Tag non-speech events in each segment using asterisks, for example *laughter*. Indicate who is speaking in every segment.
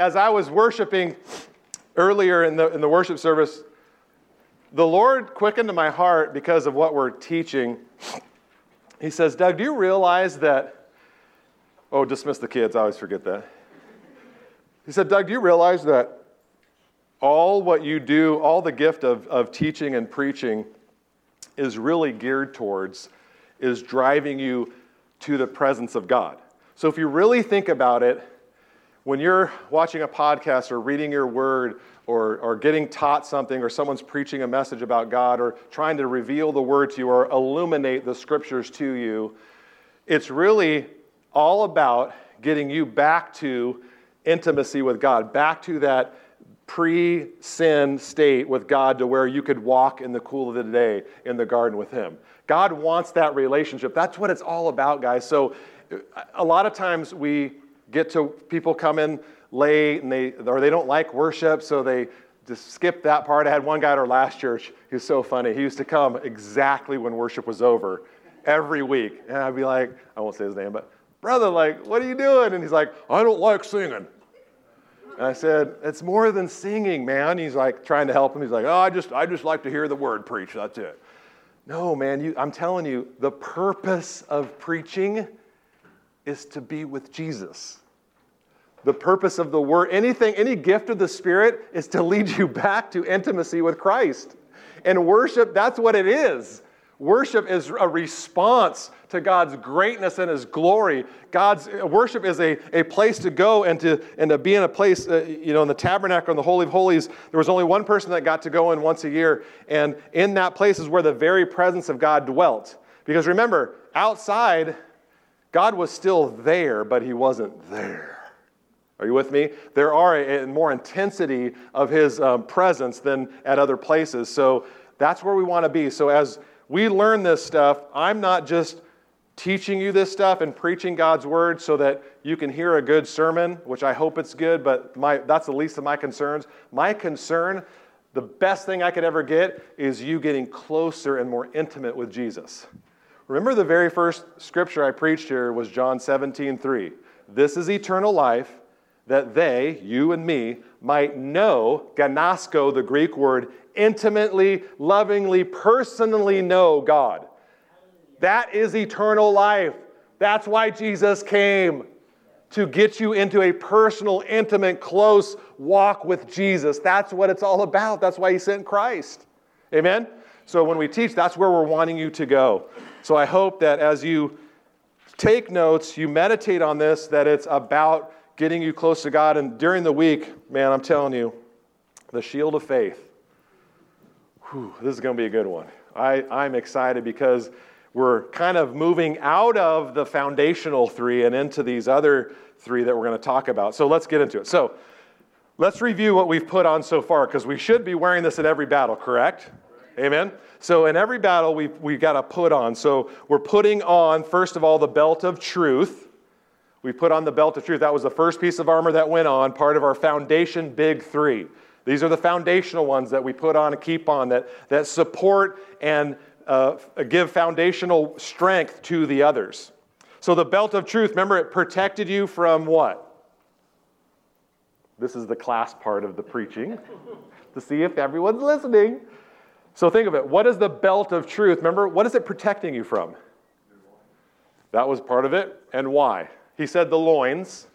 Speaker 1: as I was worshiping earlier in the, in the worship service, the Lord quickened my heart because of what we're teaching. He says, Doug, do you realize that? Oh, dismiss the kids. I always forget that. He said, Doug, do you realize that all what you do, all the gift of, of teaching and preaching is really geared towards, is driving you to the presence of God? So if you really think about it, when you're watching a podcast or reading your word or, or getting taught something or someone's preaching a message about God or trying to reveal the word to you or illuminate the scriptures to you, it's really all about getting you back to intimacy with God, back to that pre sin state with God to where you could walk in the cool of the day in the garden with Him. God wants that relationship. That's what it's all about, guys. So, uh, a lot of times we get to people come in late and they or they don't like worship, so they just skip that part. I had one guy at our last church. He was so funny. He used to come exactly when worship was over every week, and I'd be like, I won't say his name, but brother, like, what are you doing? And he's like, I don't like singing. And I said, It's more than singing, man. He's like trying to help him. He's like, Oh, I just, I just like to hear the word preached. That's it. No, man, you, I'm telling you, the purpose of preaching is to be with Jesus. The purpose of the word, anything, any gift of the Spirit is to lead you back to intimacy with Christ. And worship, that's what it is. Worship is a response to God's greatness and His glory. God's worship is a, a place to go and to, and to be in a place, uh, you know, in the tabernacle in the Holy of Holies. There was only one person that got to go in once a year. And in that place is where the very presence of God dwelt. Because remember, outside, God was still there, but He wasn't there. Are you with me? There are a, a more intensity of His um, presence than at other places. So that's where we want to be. So as we learn this stuff. I'm not just teaching you this stuff and preaching God's word so that you can hear a good sermon, which I hope it's good, but my, that's the least of my concerns. My concern, the best thing I could ever get, is you getting closer and more intimate with Jesus. Remember the very first scripture I preached here was John 17, 3. This is eternal life, that they, you and me, might know, gnosko, the Greek word, intimately, lovingly, personally know God. That is eternal life. That's why Jesus came to get you into a personal, intimate, close walk with Jesus. That's what it's all about. That's why He sent Christ. Amen? So when we teach, that's where we're wanting you to go. So I hope that as you take notes, you meditate on this, that it's about getting you close to God. And during the week, man, I'm telling you, the shield of faith Whew, this is going to be a good one. I, I'm excited because we're kind of moving out of the foundational three and into these other three that we're going to talk about. So let's get into it. So let's review what we've put on so far because we should be wearing this at every battle, correct? Amen? So in every battle, we've, we've got to put on. So we're putting on, first of all, the belt of truth. We put on the belt of truth. That was the first piece of armor that went on, part of our foundation big three. These are the foundational ones that we put on and keep on that, that support and uh, give foundational strength to the others. So the belt of truth, remember, it protected you from what? This is the class part of the preaching *laughs* to see if everyone's listening. So think of it. What is the belt of truth? Remember, what is it protecting you from? That was part of it. And why? He said the loins.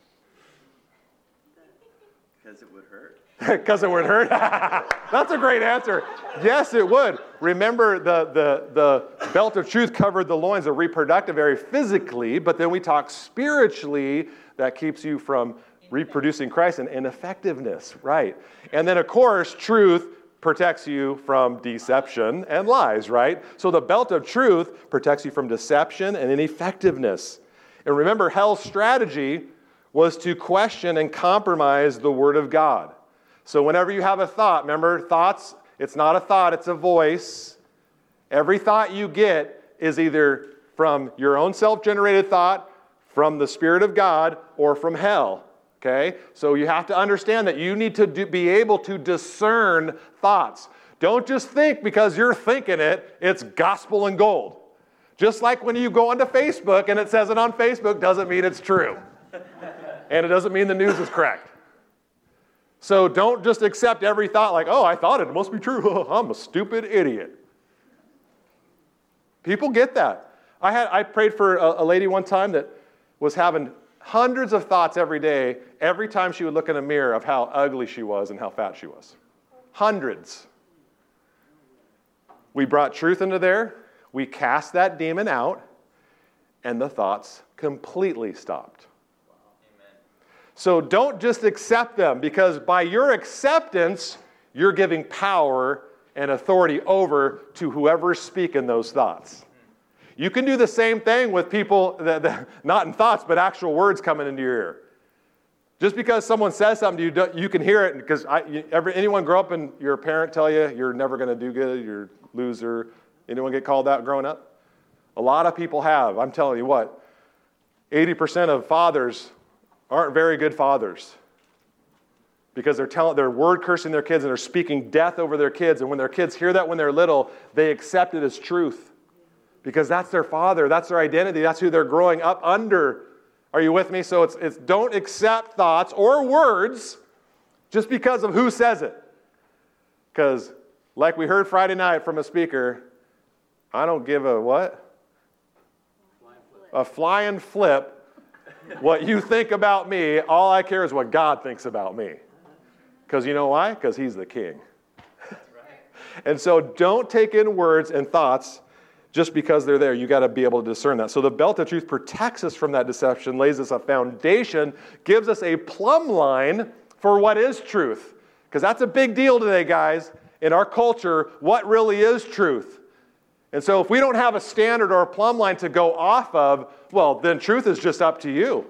Speaker 1: Because it would hurt? *laughs* Because it would hurt? *laughs* That's a great answer. Yes, it would. Remember, the, the, the belt of truth covered the loins, the reproductive area physically, but then we talk spiritually that keeps you from reproducing Christ and, and effectiveness, right? And then, of course, truth protects you from deception and lies, right? So the belt of truth protects you from deception and ineffectiveness. And remember, hell's strategy was to question and compromise the Word of God. So, whenever you have a thought, remember, thoughts, it's not a thought, it's a voice. Every thought you get is either from your own self generated thought, from the Spirit of God, or from hell. Okay? So, you have to understand that you need to do, be able to discern thoughts. Don't just think because you're thinking it, it's gospel and gold. Just like when you go onto Facebook and it says it on Facebook, doesn't mean it's true. and it doesn't mean the news is correct. So don't just accept every thought like, oh, I thought it, must be true. *laughs* I'm a stupid idiot. People get that. I, had, I prayed for a, a lady one time that was having hundreds of thoughts every day, every time she would look in a mirror of how ugly she was and how fat she was. Hundreds. We brought truth into there, we cast that demon out, and the thoughts completely stopped. So don't just accept them because by your acceptance, you're giving power and authority over to whoever's speaking those thoughts. Hmm. You can do the same thing with people that, that, not in thoughts, but actual words coming into your ear. Just because someone says something to you, you can hear it. Because I, ever, anyone grow up and your parent tell you you're never going to do good, you're a loser. Anyone get called out growing up? A lot of people have. I'm telling you what, 80% of fathers aren't very good fathers because they're telling they're word cursing their kids and they're speaking death over their kids. And when their kids hear that when they're little they accept it as truth because that's their father. That's their identity. That's who they're growing up under. Are you with me? So it's, it's don't accept thoughts or words just because of who says it. Because like we heard friday night from a speaker i don't give a what a flying flip what you think about me. All I care is what God thinks about me. Because you know why? Because He's the King. *laughs* and so don't take in words and thoughts just because they're there. You got to be able to discern that. So the belt of truth protects us from that deception, lays us a foundation, gives us a plumb line for what is truth. Because that's a big deal today, guys. In our culture, what really is truth? And so if we don't have a standard or a plumb line to go off of, well, then truth is just up to you.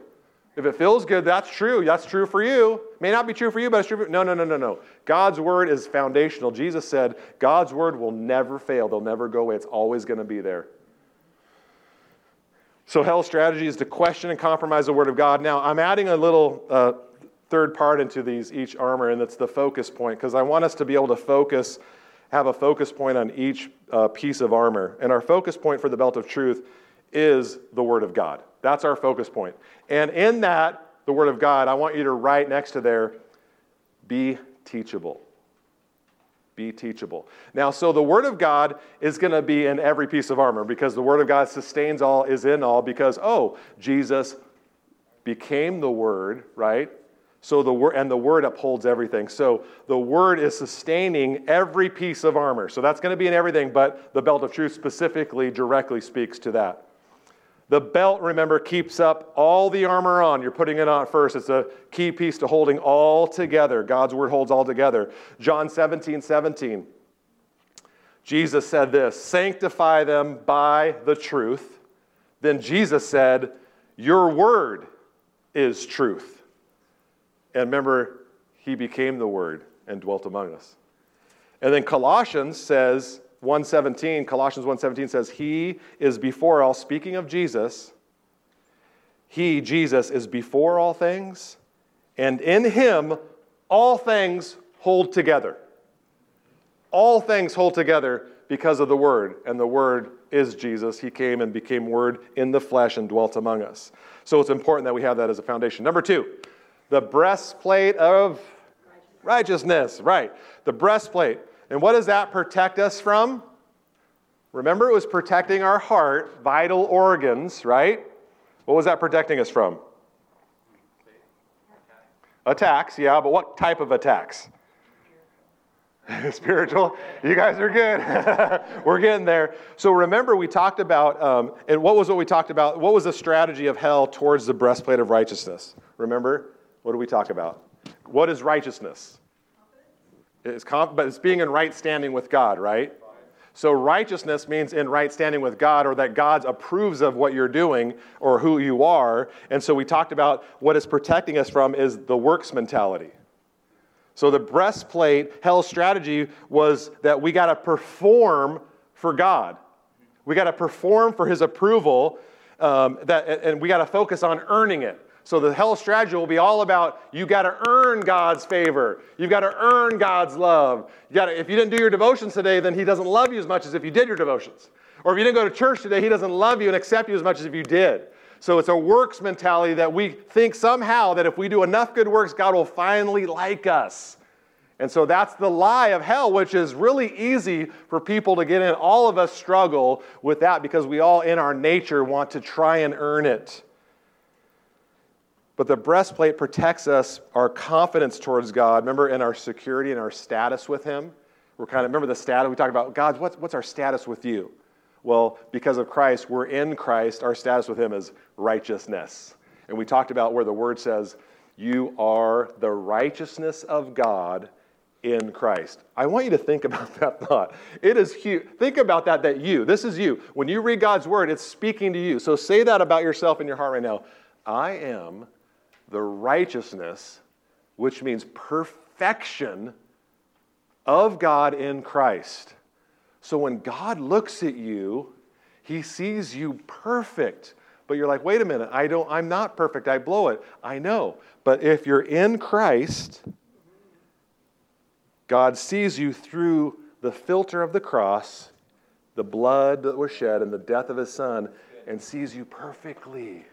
Speaker 1: If it feels good, that's true. That's true for you. May not be true for you, but it's true for No, no, no, no, no. God's word is foundational. Jesus said, God's word will never fail. They'll never go away. It's always going to be there. So hell's strategy is to question and compromise the word of God. Now, I'm adding a little uh, third part into these each armor, and it's the focus point, because I want us to be able to focus have a focus point on each uh, piece of armor. And our focus point for the belt of truth is the Word of God. That's our focus point. And in that, the Word of God, I want you to write next to there, be teachable. Be teachable. Now, so the Word of God is going to be in every piece of armor because the Word of God sustains all, is in all, because, oh, Jesus became the Word, right? So the word and the word upholds everything. So the word is sustaining every piece of armor. So that's going to be in everything, but the belt of truth specifically directly speaks to that. The belt, remember, keeps up all the armor on. You're putting it on first. It's a key piece to holding all together. God's word holds all together. John 17, 17. Jesus said this Sanctify them by the truth. Then Jesus said, Your word is truth. And remember, he became the Word and dwelt among us. And then Colossians says, 117, Colossians 1:17 says, He is before all, speaking of Jesus, He, Jesus, is before all things, and in Him all things hold together. All things hold together because of the Word, and the Word is Jesus. He came and became Word in the flesh and dwelt among us. So it's important that we have that as a foundation. Number two, the breastplate of righteousness, right. The breastplate. And what does that protect us from? Remember, it was protecting our heart, vital organs, right? What was that protecting us from? Attacks, yeah, but what type of attacks? *laughs* Spiritual. You guys are good. *laughs* We're getting there. So remember, we talked about, um, and what was what we talked about? What was the strategy of hell towards the breastplate of righteousness? Remember? What do we talk about? What is righteousness? It's comp- but it's being in right standing with God, right? So righteousness means in right standing with God or that God approves of what you're doing or who you are. And so we talked about what is protecting us from is the works mentality. So the breastplate, hell's strategy was that we got to perform for God. We got to perform for his approval um, that, and we got to focus on earning it. So the hell strategy will be all about you got to earn God's favor. You've got to earn God's love. You got to, if you didn't do your devotions today, then He doesn't love you as much as if you did your devotions. Or if you didn't go to church today, He doesn't love you and accept you as much as if you did. So it's a works mentality that we think somehow that if we do enough good works, God will finally like us. And so that's the lie of hell, which is really easy for people to get in. All of us struggle with that because we all, in our nature, want to try and earn it. But the breastplate protects us, our confidence towards God. Remember, in our security and our status with Him? We're kind of, remember the status? We talked about, God, what's, what's our status with you? Well, because of Christ, we're in Christ. Our status with Him is righteousness. And we talked about where the word says, You are the righteousness of God in Christ. I want you to think about *laughs* that thought. It is huge. Think about that, that you, this is you. When you read God's word, it's speaking to you. So say that about yourself in your heart right now. I am the righteousness, which means perfection of God in Christ. So when God looks at you, he sees you perfect. But you're like, wait a minute, I don't, I'm not perfect. I blow it. I know. But if you're in Christ, God sees you through the filter of the cross, the blood that was shed, and the death of his son, and sees you perfectly.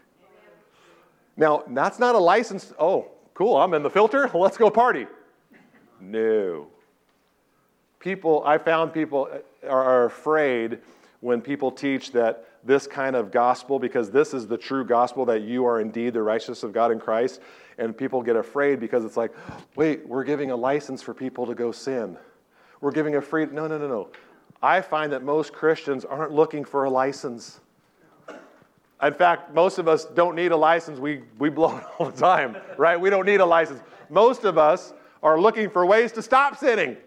Speaker 1: Now, that's not a license. Oh, cool, I'm in the filter. *laughs* Let's go party. No people, I found people uh, are afraid when people teach that this kind of gospel, because this is the true gospel that you are indeed the righteousness of God in Christ, and people get afraid because it's like, wait, we're giving a license for people to go sin. We're giving a free. No, no, no, no. I find that most Christians aren't looking for a license. In fact, most of us don't need a license. We, we blow it all the time, right? We don't need a license. Most of us are looking for ways to stop sinning.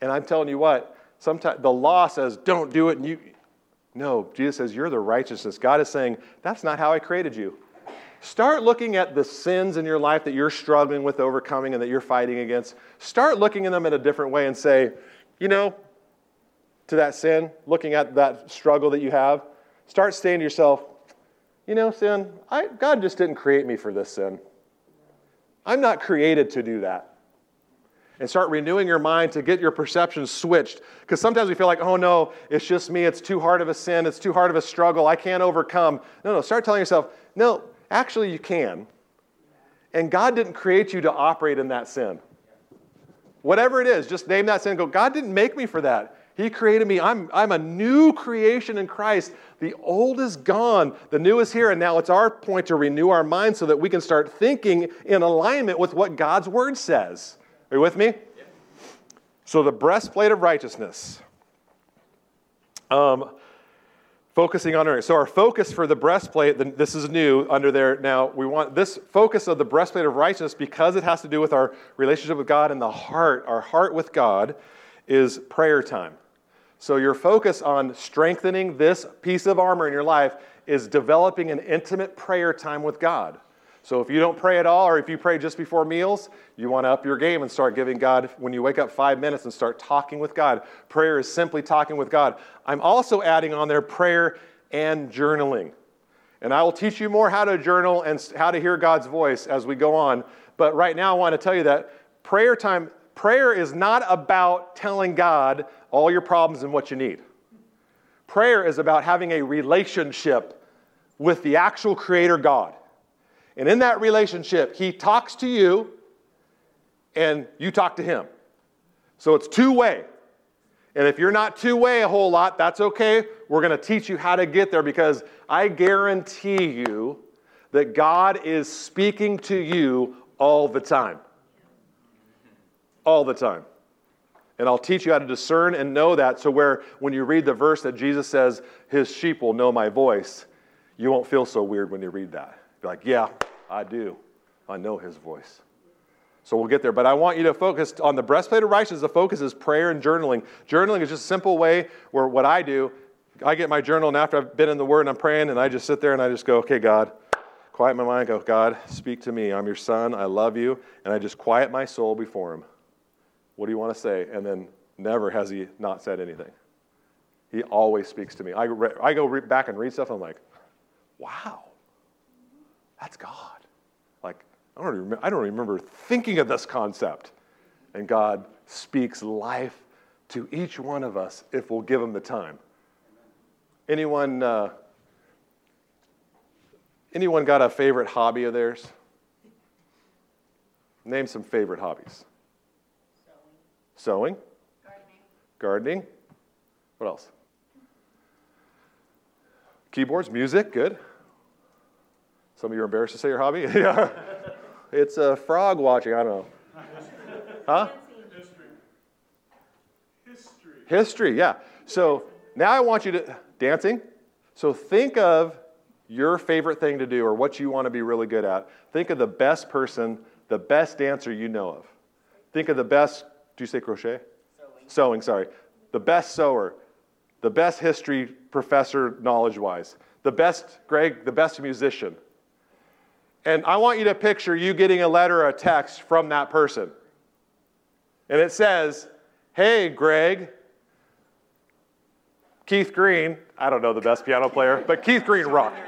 Speaker 1: And I'm telling you what, sometimes the law says, don't do it. And you, no, Jesus says, you're the righteousness. God is saying, that's not how I created you. Start looking at the sins in your life that you're struggling with overcoming and that you're fighting against. Start looking at them in a different way and say, you know, to that sin, looking at that struggle that you have, start saying to yourself, you know, sin, I, God just didn't create me for this sin. I'm not created to do that and start renewing your mind to get your perception switched. Because sometimes we feel like, oh no, it's just me, it's too hard of a sin, it's too hard of a struggle, I can't overcome. No, no, start telling yourself, no, actually you can. And God didn't create you to operate in that sin. Whatever it is, just name that sin and go, God didn't make me for that. He created me. I'm, I'm a new creation in Christ. The old is gone, the new is here, and now it's our point to renew our minds so that we can start thinking in alignment with what God's word says. Are you with me? So, the breastplate of righteousness. Um, focusing on earning. So, our focus for the breastplate, this is new under there. Now, we want this focus of the breastplate of righteousness because it has to do with our relationship with God and the heart. Our heart with God is prayer time. So, your focus on strengthening this piece of armor in your life is developing an intimate prayer time with God. So if you don't pray at all, or if you pray just before meals, you want to up your game and start giving God, when you wake up five minutes and start talking with God. Prayer is simply talking with God. I'm also adding on there prayer and journaling. And I will teach you more how to journal and how to hear God's voice as we go on. But right now, I want to tell you that prayer time, prayer is not about telling God all your problems and what you need. Prayer is about having a relationship with the actual Creator God. And in that relationship, he talks to you and you talk to him. So it's two way. And if you're not two way a whole lot, that's okay. We're going to teach you how to get there because I guarantee you that God is speaking to you all the time. All the time. And I'll teach you how to discern and know that so where when you read the verse that Jesus says, his sheep will know my voice, you won't feel so weird when you read that. Be like, yeah, I do. I know his voice. So we'll get there. But I want you to focus on the breastplate of righteousness. The focus is prayer and journaling. Journaling is just a simple way where what I do, I get my journal, and after I've been in the Word and I'm praying, and I just sit there and I just go, okay, God, quiet my mind, go, God, speak to me. I'm your son. I love you. And I just quiet my soul before him. What do you want to say? And then never has he not said anything. He always speaks to me. I, re- I go re- back and read stuff, I'm like, wow. That's God. Like, I don't, remember, I don't remember thinking of this concept. And God speaks life to each one of us if we'll give him the time. Anyone uh, Anyone got a favorite hobby of theirs? Name some favorite hobbies. Sewing. Sewing. Gardening. Gardening. What else? Keyboards, music, good. Some of you are embarrassed to say your hobby? *laughs* yeah. It's a uh, frog watching, I don't know. Huh? History. History. History, yeah. So now I want you to, dancing? So think of your favorite thing to do or what you want to be really good at. Think of the best person, the best dancer you know of. Think of the best, do you say crochet? Sewing. Sewing, sorry. The best sewer, the best history professor knowledge wise, the best, Greg, the best musician. And I want you to picture you getting a letter or a text from that person. And it says, Hey, Greg, Keith Green, I don't know the best piano player, but Keith Green rocked.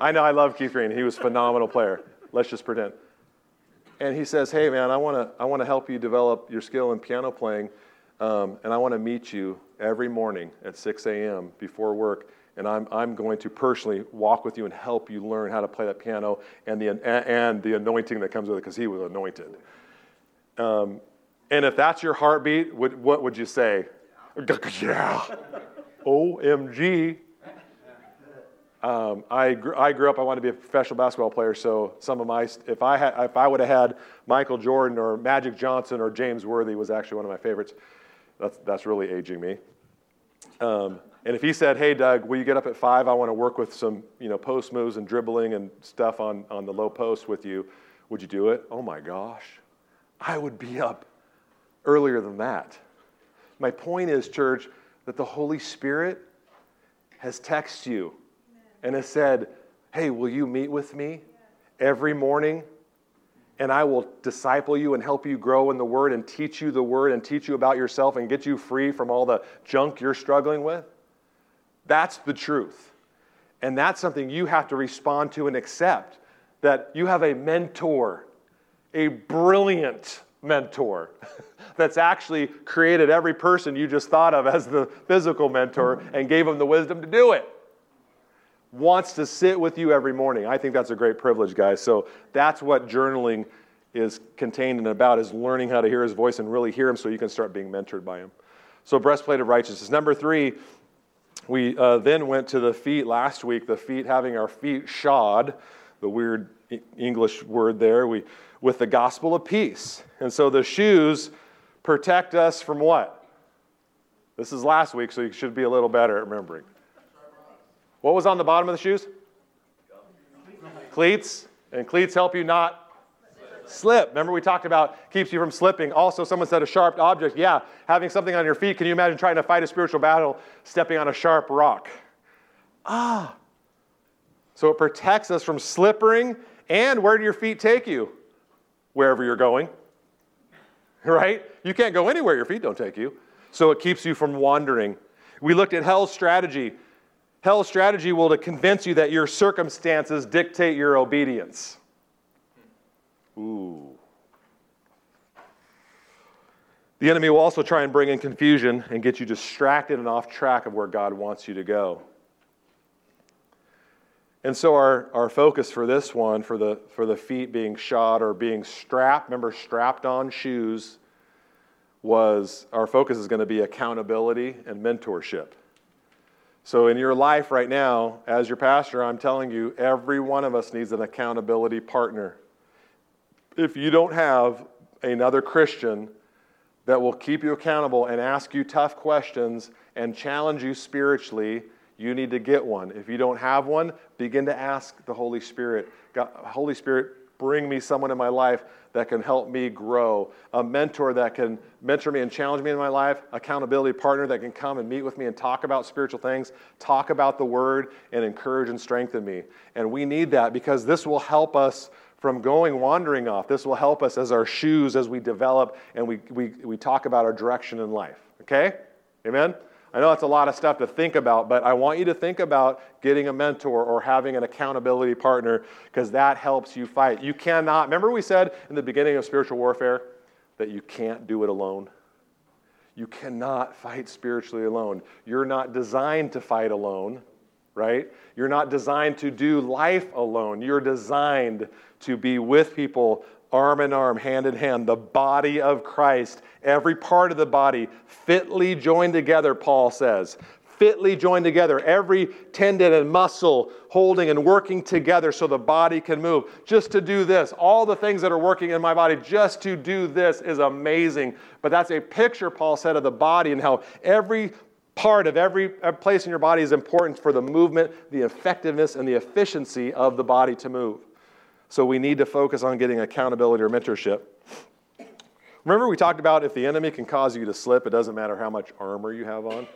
Speaker 1: I know, I love Keith Green. He was a phenomenal player. Let's just pretend. And he says, Hey, man, I want to I wanna help you develop your skill in piano playing, um, and I want to meet you every morning at 6 a.m. before work. And I'm, I'm going to personally walk with you and help you learn how to play that piano and the, and the anointing that comes with it, because he was anointed. Um, and if that's your heartbeat, what, what would you say? Yeah. *laughs* OMG. Um, I, grew, I grew up, I wanted to be a professional basketball player, so some of my, if I, had, if I would have had Michael Jordan or Magic Johnson or James Worthy was actually one of my favorites. That's, that's really aging me. Um, and if he said, hey, Doug, will you get up at 5? I want to work with some you know, post moves and dribbling and stuff on, on the low post with you. Would you do it? Oh my gosh. I would be up earlier than that. My point is, church, that the Holy Spirit has texted you and has said, Hey, will you meet with me every morning? And I will disciple you and help you grow in the Word and teach you the Word and teach you about yourself and get you free from all the junk you're struggling with. That's the truth. And that's something you have to respond to and accept that you have a mentor, a brilliant mentor *laughs* that's actually created every person you just thought of as the physical mentor and gave them the wisdom to do it. Wants to sit with you every morning. I think that's a great privilege, guys. So that's what journaling is contained and about is learning how to hear his voice and really hear him so you can start being mentored by him. So breastplate of righteousness. Number three, we uh, then went to the feet last week, the feet having our feet shod, the weird English word there. We with the gospel of peace. And so the shoes protect us from what? This is last week, so you should be a little better at remembering. What was on the bottom of the shoes? Cleats. And cleats help you not slip. Remember, we talked about keeps you from slipping. Also, someone said a sharp object. Yeah, having something on your feet. Can you imagine trying to fight a spiritual battle stepping on a sharp rock? Ah. So it protects us from slipping. And where do your feet take you? wherever you're going. *laughs* Right? You can't go anywhere your feet don't take you. So it keeps you from wandering. We looked at hell's strategy. Hell's strategy will to convince you that your circumstances dictate your obedience. Ooh. The enemy will also try and bring in confusion and get you distracted and off track of where God wants you to go. And so our, our focus for this one, for the, for the feet being shod or being strapped, remember strapped on shoes, was our focus is going to be accountability and mentorship. So in your life right now, as your pastor, I'm telling you, every one of us needs an accountability partner. If you don't have another Christian that will keep you accountable and ask you tough questions and challenge you spiritually, you need to get one. If you don't have one, begin to ask the Holy Spirit God, Holy Spirit, bring me someone in my life that can help me grow, a mentor that can mentor me and challenge me in my life, accountability partner that can come and meet with me and talk about spiritual things, talk about the word, and encourage and strengthen me. And we need that because this will help us from going wandering off. This will help us as our shoes as we develop and we, we, we talk about our direction in life. Okay? Amen? I know that's a lot of stuff to think about, but I want you to think about getting a mentor or having an accountability partner because that helps you fight. You cannot, remember we said in the beginning of spiritual warfare that you can't do it alone? You cannot fight spiritually alone. You're not designed to fight alone. right? You're not designed to do life alone. You're designed to be with people arm in arm, hand in hand, the body of Christ, every part of the body fitly joined together, Paul says. Fitly joined together, every tendon and muscle holding and working together so the body can move. Just to do this, all the things that are working in my body, just to do this is amazing. But that's a picture, Paul said, of the body and how every part of every place in your body is important for the movement, the effectiveness, and the efficiency of the body to move. So we need to focus on getting accountability or mentorship. Remember, we talked about if the enemy can cause you to slip, it doesn't matter how much armor you have on.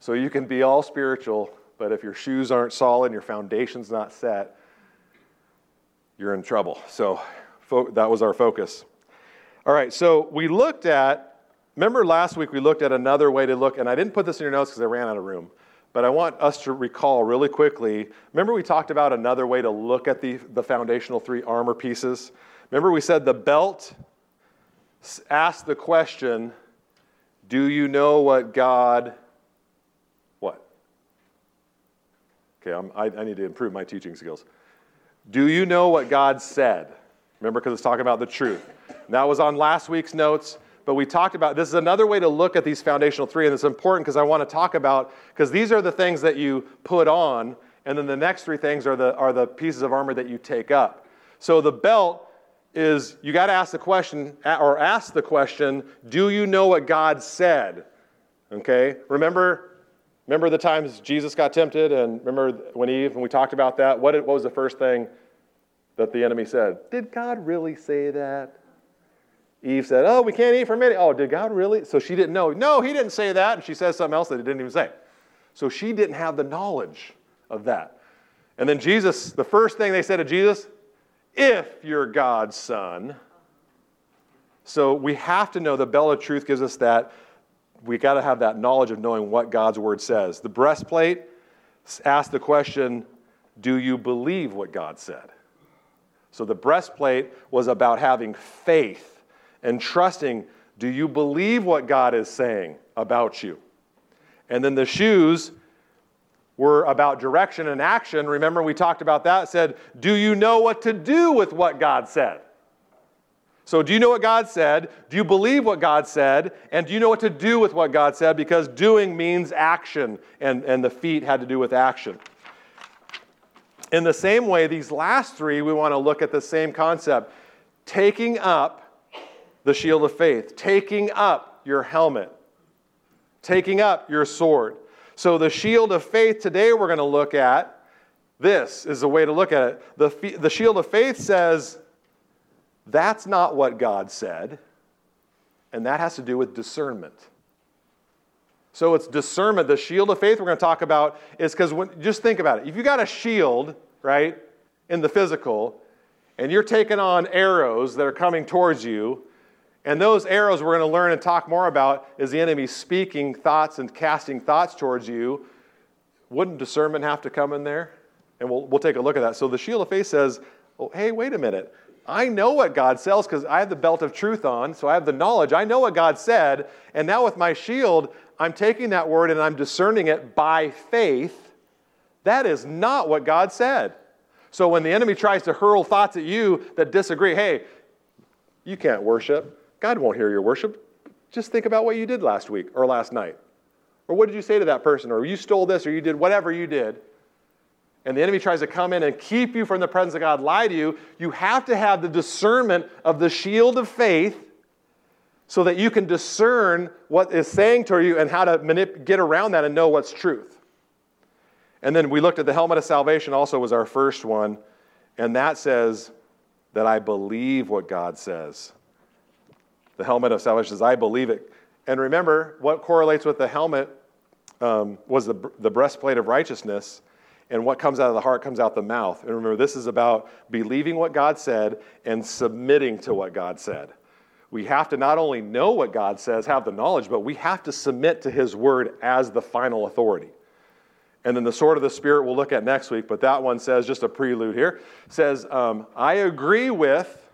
Speaker 1: So you can be all spiritual, but if your shoes aren't solid your foundation's not set, you're in trouble. So fo- that was our focus. All right, so we looked at, remember last week we looked at another way to look, and I didn't put this in your notes because I ran out of room. But I want us to recall really quickly. Remember, we talked about another way to look at the, the foundational three armor pieces? Remember, we said the belt asks the question Do you know what God. What? Okay, I, I need to improve my teaching skills. Do you know what God said? Remember, because it's talking about the truth. And that was on last week's notes. But we talked about this is another way to look at these foundational three, and it's important because I want to talk about because these are the things that you put on, and then the next three things are the are the pieces of armor that you take up. So the belt is you got to ask the question or ask the question, do you know what God said? Okay? Remember remember the times Jesus got tempted and remember when Eve when we talked about that, what, what was the first thing that the enemy said? Did God really say that? Eve said, Oh, we can't eat from it. Oh, did God really? So she didn't know. No, he didn't say that. And she says something else that he didn't even say. So she didn't have the knowledge of that. And then Jesus, the first thing they said to Jesus, if you're God's son. So we have to know the bell of truth gives us that. We got to have that knowledge of knowing what God's word says. The breastplate asks the question, do you believe what God said? So the breastplate was about having faith and trusting do you believe what God is saying about you? And then the shoes were about direction and action. Remember, we talked about that. Said, Do you know what to do with what God said? So, do you know what God said? Do you believe what God said? And do you know what to do with what God said? Because doing means action, and, and the feet had to do with action. In the same way, these last three, we want to look at the same concept taking up the shield of faith, taking up your helmet, taking up your sword. So, the shield of faith today we're going to look at, this is the way to look at it. The, the shield of faith says, that's not what God said, and that has to do with discernment. So, it's discernment. The shield of faith we're going to talk about is because just think about it. If you got a shield, right, in the physical, and you're taking on arrows that are coming towards you, and those arrows we're going to learn and talk more about is the enemy speaking thoughts and casting thoughts towards you. Wouldn't discernment have to come in there? And we'll, we'll take a look at that. So the shield of faith says, oh, hey, wait a minute. I know what God says because I have the belt of truth on, so I have the knowledge. I know what God said. And now with my shield, I'm taking that word and I'm discerning it by faith. That is not what God said. So when the enemy tries to hurl thoughts at you that disagree, hey, you can't worship. God won't hear your worship. Just think about what you did last week or last night. Or what did you say to that person? Or you stole this or you did whatever you did. And the enemy tries to come in and keep you from the presence of God, lie to you. You have to have the discernment of the shield of faith so that you can discern what is saying to you and how to manip- get around that and know what's truth. And then we looked at the helmet of salvation, also was our first one. And that says that I believe what God says the helmet of salvation says, I believe it. And remember, what correlates with the helmet um, was the, the breastplate of righteousness. And what comes out of the heart comes out the mouth. And remember, this is about believing what God said and submitting to what God said. We have to not only know what God says, have the knowledge, but we have to submit to His word as the final authority. And then the sword of the Spirit we'll look at next week, but that one says, just a prelude here, says, um, I agree with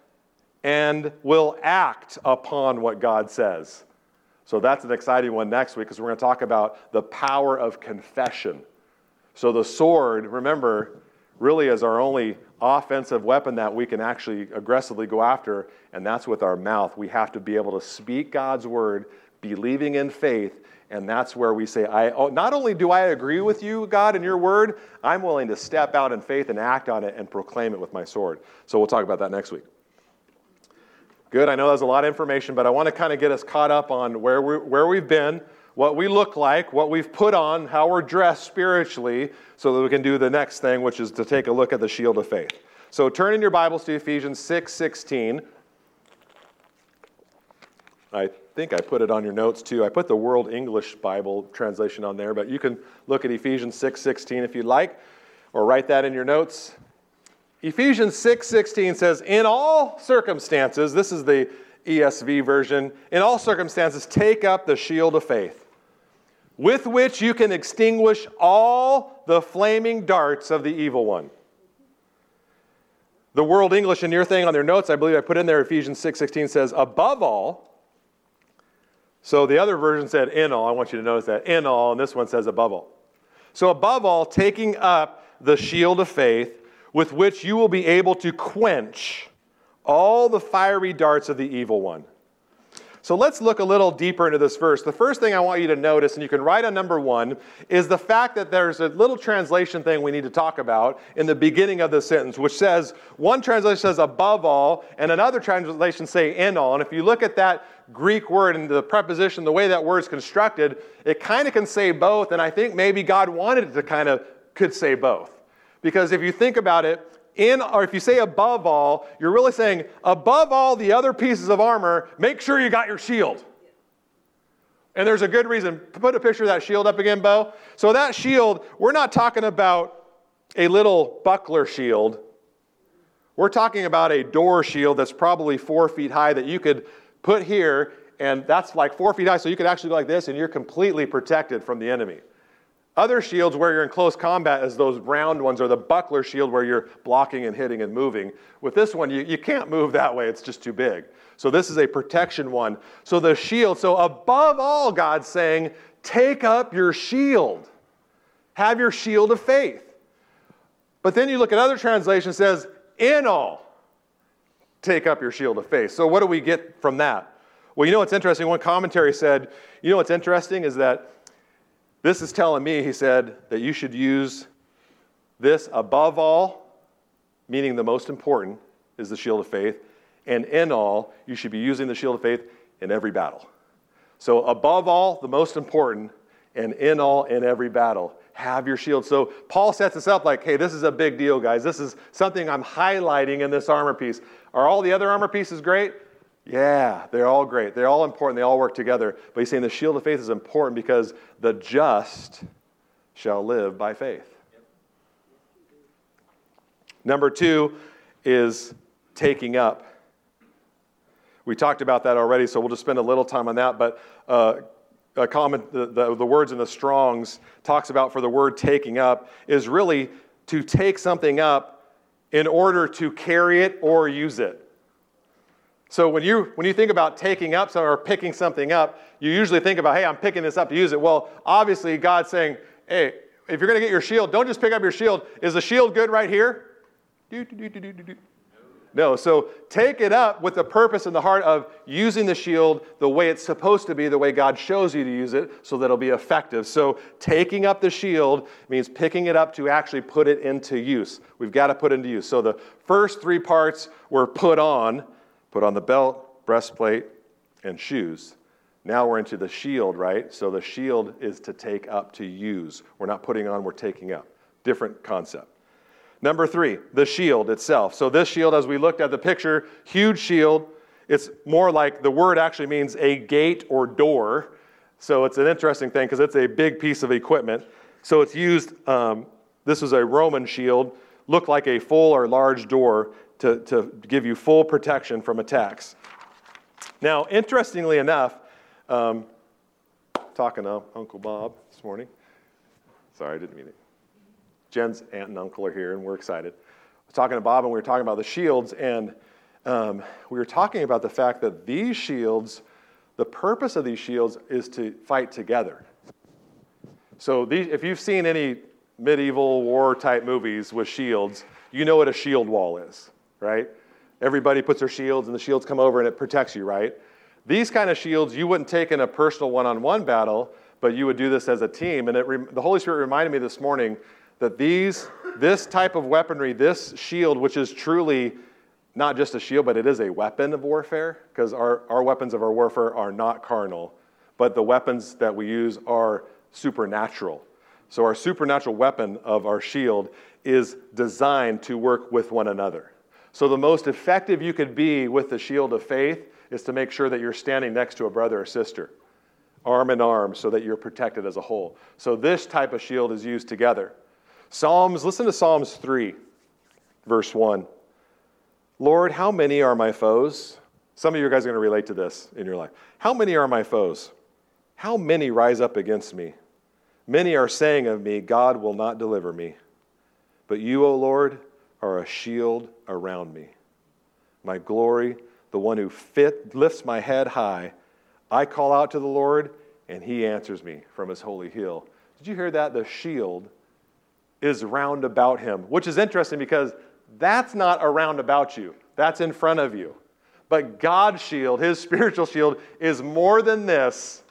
Speaker 1: and will act upon what God says. So that's an exciting one next week because we're going to talk about the power of confession. So the sword, remember, really is our only offensive weapon that we can actually aggressively go after, and that's with our mouth. We have to be able to speak God's word, believing in faith, and that's where we say, I, oh, not only do I agree with you, God, and your word, I'm willing to step out in faith and act on it and proclaim it with my sword. So we'll talk about that next week. Good. I know that's a lot of information, but I want to kind of get us caught up on where, we, where we've been, what we look like, what we've put on, how we're dressed spiritually, so that we can do the next thing, which is to take a look at the shield of faith. So turn in your Bibles to Ephesians 6 16. I think I put it on your notes too. I put the World English Bible translation on there, but you can look at Ephesians 6 16 if you'd like, or write that in your notes. Ephesians 6:16 says, "In all circumstances, this is the ESV version, in all circumstances take up the shield of faith, with which you can extinguish all the flaming darts of the evil one." The World English in your thing on their notes, I believe I put in there Ephesians 6:16 says, "Above all." So the other version said in all. I want you to notice that in all, and this one says above all. So above all, taking up the shield of faith with which you will be able to quench all the fiery darts of the evil one. So let's look a little deeper into this verse. The first thing I want you to notice, and you can write on number one, is the fact that there's a little translation thing we need to talk about in the beginning of the sentence, which says, one translation says above all, and another translation say in all. And if you look at that Greek word and the preposition, the way that word is constructed, it kind of can say both, and I think maybe God wanted it to kind of could say both. Because if you think about it, in, or if you say above all, you're really saying above all the other pieces of armor, make sure you got your shield. And there's a good reason. Put a picture of that shield up again, Bo. So that shield, we're not talking about a little buckler shield. We're talking about a door shield that's probably four feet high that you could put here, and that's like four feet high, so you could actually go like this, and you're completely protected from the enemy. Other shields where you're in close combat is those round ones or the buckler shield where you're blocking and hitting and moving. With this one, you, you can't move that way, it's just too big. So this is a protection one. So the shield, so above all, God's saying, take up your shield. Have your shield of faith. But then you look at other translations, says, in all, take up your shield of faith. So what do we get from that? Well, you know what's interesting? One commentary said, you know what's interesting is that this is telling me, he said, that you should use this above all, meaning the most important is the shield of faith, and in all, you should be using the shield of faith in every battle. So, above all, the most important, and in all, in every battle, have your shield. So, Paul sets this up like, hey, this is a big deal, guys. This is something I'm highlighting in this armor piece. Are all the other armor pieces great? Yeah, they're all great. They're all important. They all work together. But he's saying the shield of faith is important because the just shall live by faith. Number two is taking up. We talked about that already, so we'll just spend a little time on that. But uh, a the, the, the words in the Strongs talks about for the word taking up is really to take something up in order to carry it or use it. So when you, when you think about taking up or picking something up, you usually think about, hey, I'm picking this up to use it. Well, obviously, God's saying, hey, if you're going to get your shield, don't just pick up your shield. Is the shield good right here? No, so take it up with the purpose in the heart of using the shield the way it's supposed to be, the way God shows you to use it, so that it'll be effective. So taking up the shield means picking it up to actually put it into use. We've got to put it into use. So the first three parts were put on, Put on the belt, breastplate, and shoes. Now we're into the shield, right? So the shield is to take up, to use. We're not putting on, we're taking up. Different concept. Number three, the shield itself. So this shield, as we looked at the picture, huge shield. It's more like the word actually means a gate or door. So it's an interesting thing because it's a big piece of equipment. So it's used, um, this is a Roman shield, looked like a full or large door to, to give you full protection from attacks. Now, interestingly enough, um, talking to Uncle Bob this morning. Sorry, I didn't mean it. Jen's aunt and uncle are here, and we're excited. I was talking to Bob, and we were talking about the shields, and um, we were talking about the fact that these shields, the purpose of these shields is to fight together. So, these, if you've seen any medieval war type movies with shields, you know what a shield wall is, right? Everybody puts their shields and the shields come over and it protects you, right? These kind of shields you wouldn't take in a personal one on one battle, but you would do this as a team. And it, the Holy Spirit reminded me this morning that these, this type of weaponry, this shield, which is truly not just a shield, but it is a weapon of warfare, because our, our weapons of our warfare are not carnal, but the weapons that we use are supernatural. So, our supernatural weapon of our shield is designed to work with one another. So, the most effective you could be with the shield of faith is to make sure that you're standing next to a brother or sister, arm in arm, so that you're protected as a whole. So, this type of shield is used together. Psalms, listen to Psalms 3, verse 1. Lord, how many are my foes? Some of you guys are going to relate to this in your life. How many are my foes? How many rise up against me? Many are saying of me, God will not deliver me. But you, O Lord, are a shield around me. My glory, the one who fit, lifts my head high. I call out to the Lord, and he answers me from his holy hill. Did you hear that? The shield is round about him, which is interesting because that's not around about you, that's in front of you. But God's shield, his *laughs* spiritual shield, is more than this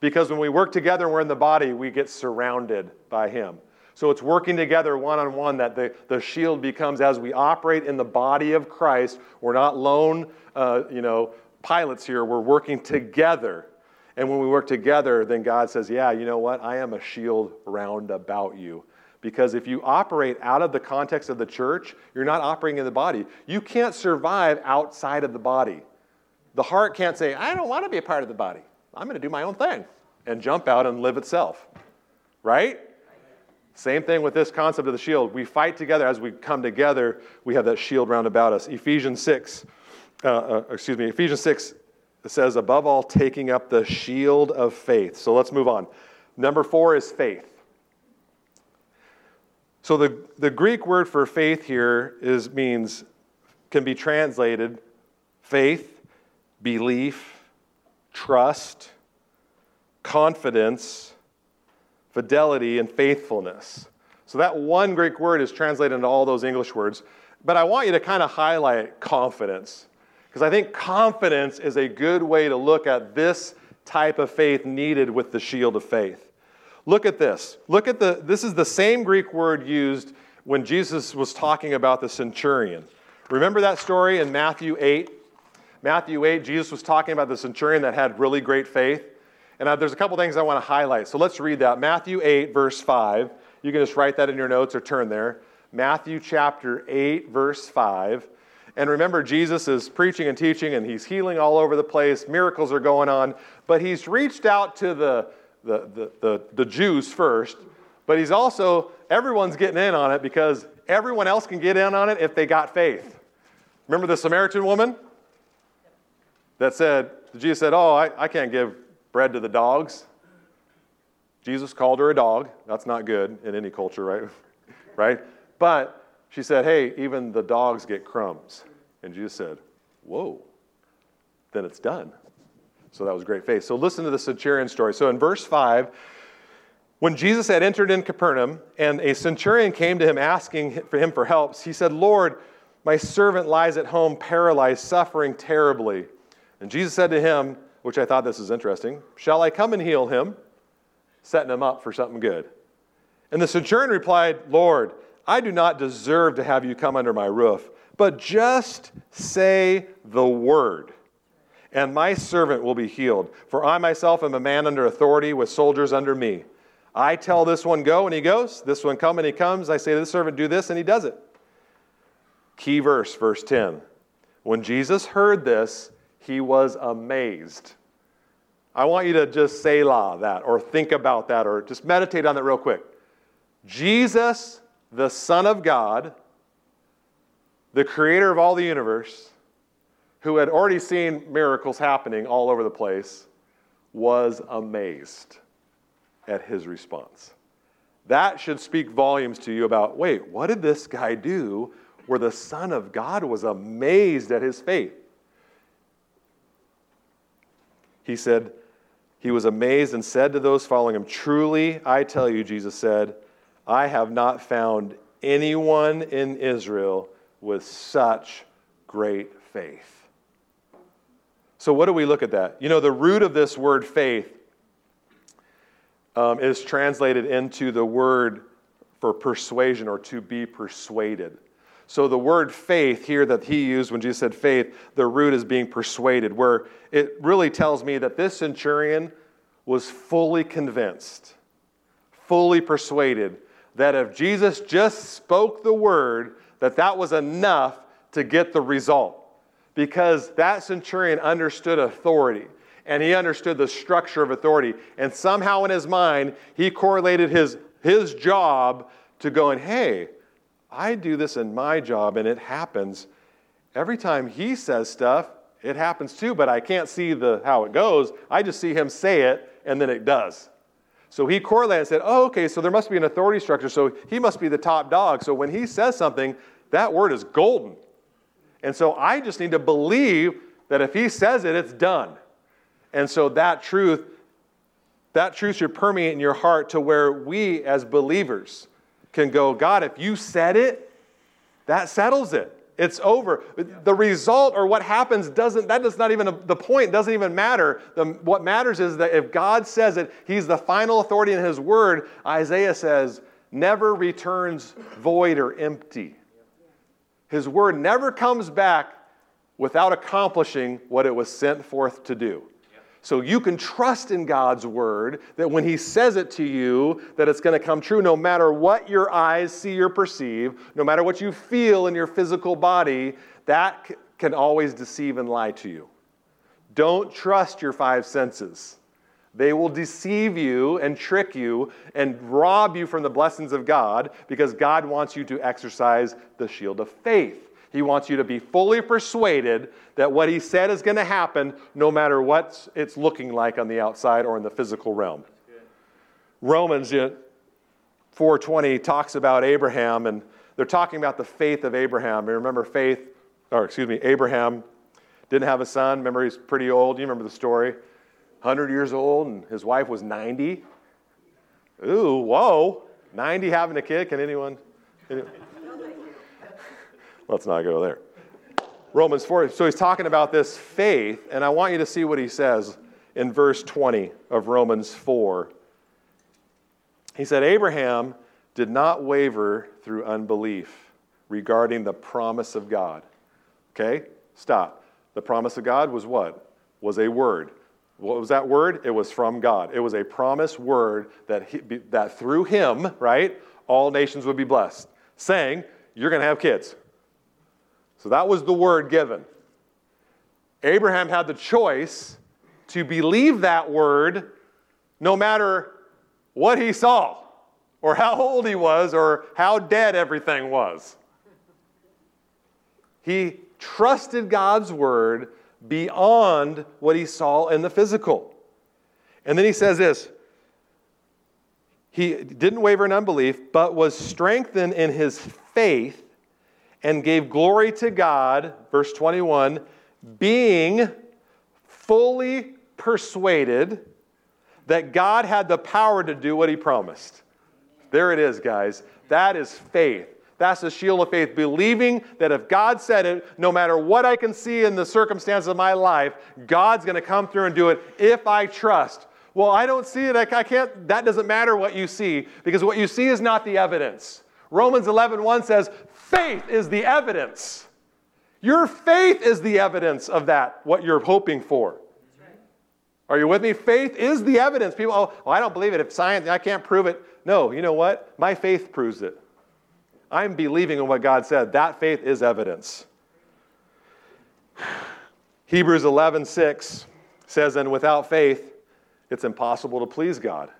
Speaker 1: because when we work together and we're in the body, we get surrounded by him. So it's working together one on one that the, the shield becomes as we operate in the body of Christ. We're not lone, uh, you know, pilots here. We're working together. And when we work together, then God says, Yeah, you know what? I am a shield round about you. Because if you operate out of the context of the church, you're not operating in the body. You can't survive outside of the body. The heart can't say, I don't want to be a part of the body. I'm going to do my own thing and jump out and live itself. Right? Same thing with this concept of the shield. We fight together. As we come together, we have that shield round about us. Ephesians 6, uh, uh, excuse me, Ephesians 6 says, above all, taking up the shield of faith. So let's move on. Number four is faith. So the, the Greek word for faith here is means can be translated faith, belief, trust, confidence, fidelity, and faithfulness. So that one Greek word is translated into all those English words. But I want you to kind of highlight confidence. Because I think confidence is a good way to look at this type of faith needed with the shield of faith. Look at this. Look at the, this is the same Greek word used when Jesus was talking about the centurion. Remember that story in Matthew 8? Matthew 8, Jesus was talking about the centurion that had really great faith. And uh, there's a couple things I want to highlight. So let's read that. Matthew 8, verse 5. You can just write that in your notes or turn there. Matthew chapter 8, verse 5. And remember, Jesus is preaching and teaching, and he's healing all over the place. Miracles are going on. But he's reached out to the the, the, the, the Jews first, but he's also, everyone's getting in on it because everyone else can get in on it if they got faith. Remember the Samaritan woman that said, the Jesus said, Oh, I, I can't give bread to the dogs. Jesus called her a dog. That's not good in any culture, right? *laughs* right? But she said, Hey, even the dogs get crumbs. And Jesus said, Whoa, then it's done. So that was great faith. So listen to the centurion story. So in verse 5, when Jesus had entered in Capernaum and a centurion came to him asking for him for help, he said, Lord, my servant lies at home paralyzed, suffering terribly. And Jesus said to him, which I thought this is interesting, Shall I come and heal him? Setting him up for something good. And the centurion replied, Lord, I do not deserve to have you come under my roof, but just say the word and my servant will be healed. For I myself am a man under authority with soldiers under me. I tell this one, go, and he goes. This one, come, and he comes. I say to the servant, do this, and he does it. Key verse, verse 10. When Jesus heard this, he was amazed. I want you to just say la that, or think about that, or just meditate on that real quick. Jesus, the Son of God, the creator of all the universe, who had already seen miracles happening all over the place, was amazed at his response. That should speak volumes to you about wait, what did this guy do where the Son of God was amazed at his faith? He said, He was amazed and said to those following him, Truly, I tell you, Jesus said, I have not found anyone in Israel with such great faith. So, what do we look at that? You know, the root of this word faith um, is translated into the word for persuasion or to be persuaded. So, the word faith here that he used when Jesus said faith, the root is being persuaded, where it really tells me that this centurion was fully convinced, fully persuaded that if Jesus just spoke the word, that that was enough to get the result. Because that centurion understood authority and he understood the structure of authority. And somehow in his mind, he correlated his, his job to going, hey, I do this in my job and it happens. Every time he says stuff, it happens too, but I can't see the, how it goes. I just see him say it and then it does. So he correlated and said, oh, okay, so there must be an authority structure. So he must be the top dog. So when he says something, that word is golden. And so I just need to believe that if he says it, it's done. And so that truth, that truth should permeate in your heart to where we as believers can go, God, if you said it, that settles it. It's over. The result or what happens doesn't, that does not even, the point doesn't even matter. The, what matters is that if God says it, He's the final authority in His word. Isaiah says, never returns void or empty. His word never comes back without accomplishing what it was sent forth to do. So you can trust in God's word that when he says it to you that it's going to come true no matter what your eyes see or perceive, no matter what you feel in your physical body, that can always deceive and lie to you. Don't trust your five senses. They will deceive you and trick you and rob you from the blessings of God because God wants you to exercise the shield of faith. He wants you to be fully persuaded that what he said is going to happen no matter what it's looking like on the outside or in the physical realm. Romans 4:20 talks about Abraham and they're talking about the faith of Abraham. You remember faith or excuse me, Abraham didn't have a son. Remember he's pretty old. You remember the story? 100 years old and his wife was 90. Ooh, whoa. 90 having a kid. Can anyone? anyone? Let's not go there. Romans 4. So he's talking about this faith, and I want you to see what he says in verse 20 of Romans 4. He said, Abraham did not waver through unbelief regarding the promise of God. Okay? Stop. The promise of God was what? Was a word. What was that word? It was from God. It was a promise word that, he, that through him, right, all nations would be blessed, saying, You're going to have kids. So that was the word given. Abraham had the choice to believe that word no matter what he saw, or how old he was, or how dead everything was. He trusted God's word beyond what he saw in the physical. And then he says this He didn't waver in unbelief, but was strengthened in his faith and gave glory to God, verse 21, being fully persuaded that God had the power to do what he promised. There it is, guys. That is faith. That's the shield of faith, believing that if God said it, no matter what I can see in the circumstances of my life, God's going to come through and do it if I trust. Well, I don't see it. I can't. That doesn't matter what you see because what you see is not the evidence. Romans 11:1 1 says, faith is the evidence. Your faith is the evidence of that, what you're hoping for. Are you with me? Faith is the evidence. People, oh, well, I don't believe it. If science, I can't prove it. No, you know what? My faith proves it. I'm believing in what God said. That faith is evidence. *sighs* Hebrews 11, 6 says, And without faith, it's impossible to please God.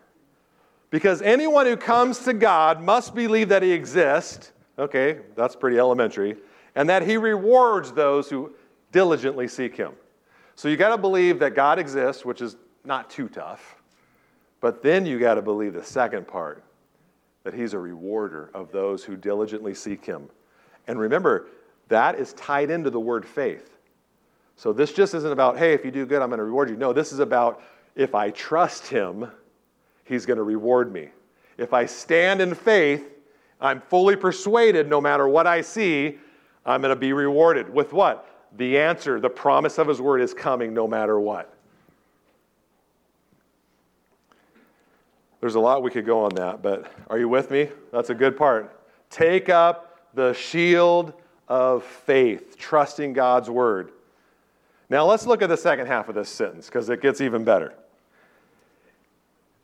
Speaker 1: Because anyone who comes to God must believe that He exists Okay, that's pretty elementary. And that he rewards those who diligently seek him. So you got to believe that God exists, which is not too tough. But then you got to believe the second part that he's a rewarder of those who diligently seek him. And remember, that is tied into the word faith. So this just isn't about, hey, if you do good, I'm going to reward you. No, this is about if I trust him, he's going to reward me. If I stand in faith, I'm fully persuaded no matter what I see, I'm going to be rewarded. With what? The answer, the promise of His word is coming no matter what. There's a lot we could go on that, but are you with me? That's a good part. Take up the shield of faith, trusting God's word. Now let's look at the second half of this sentence because it gets even better.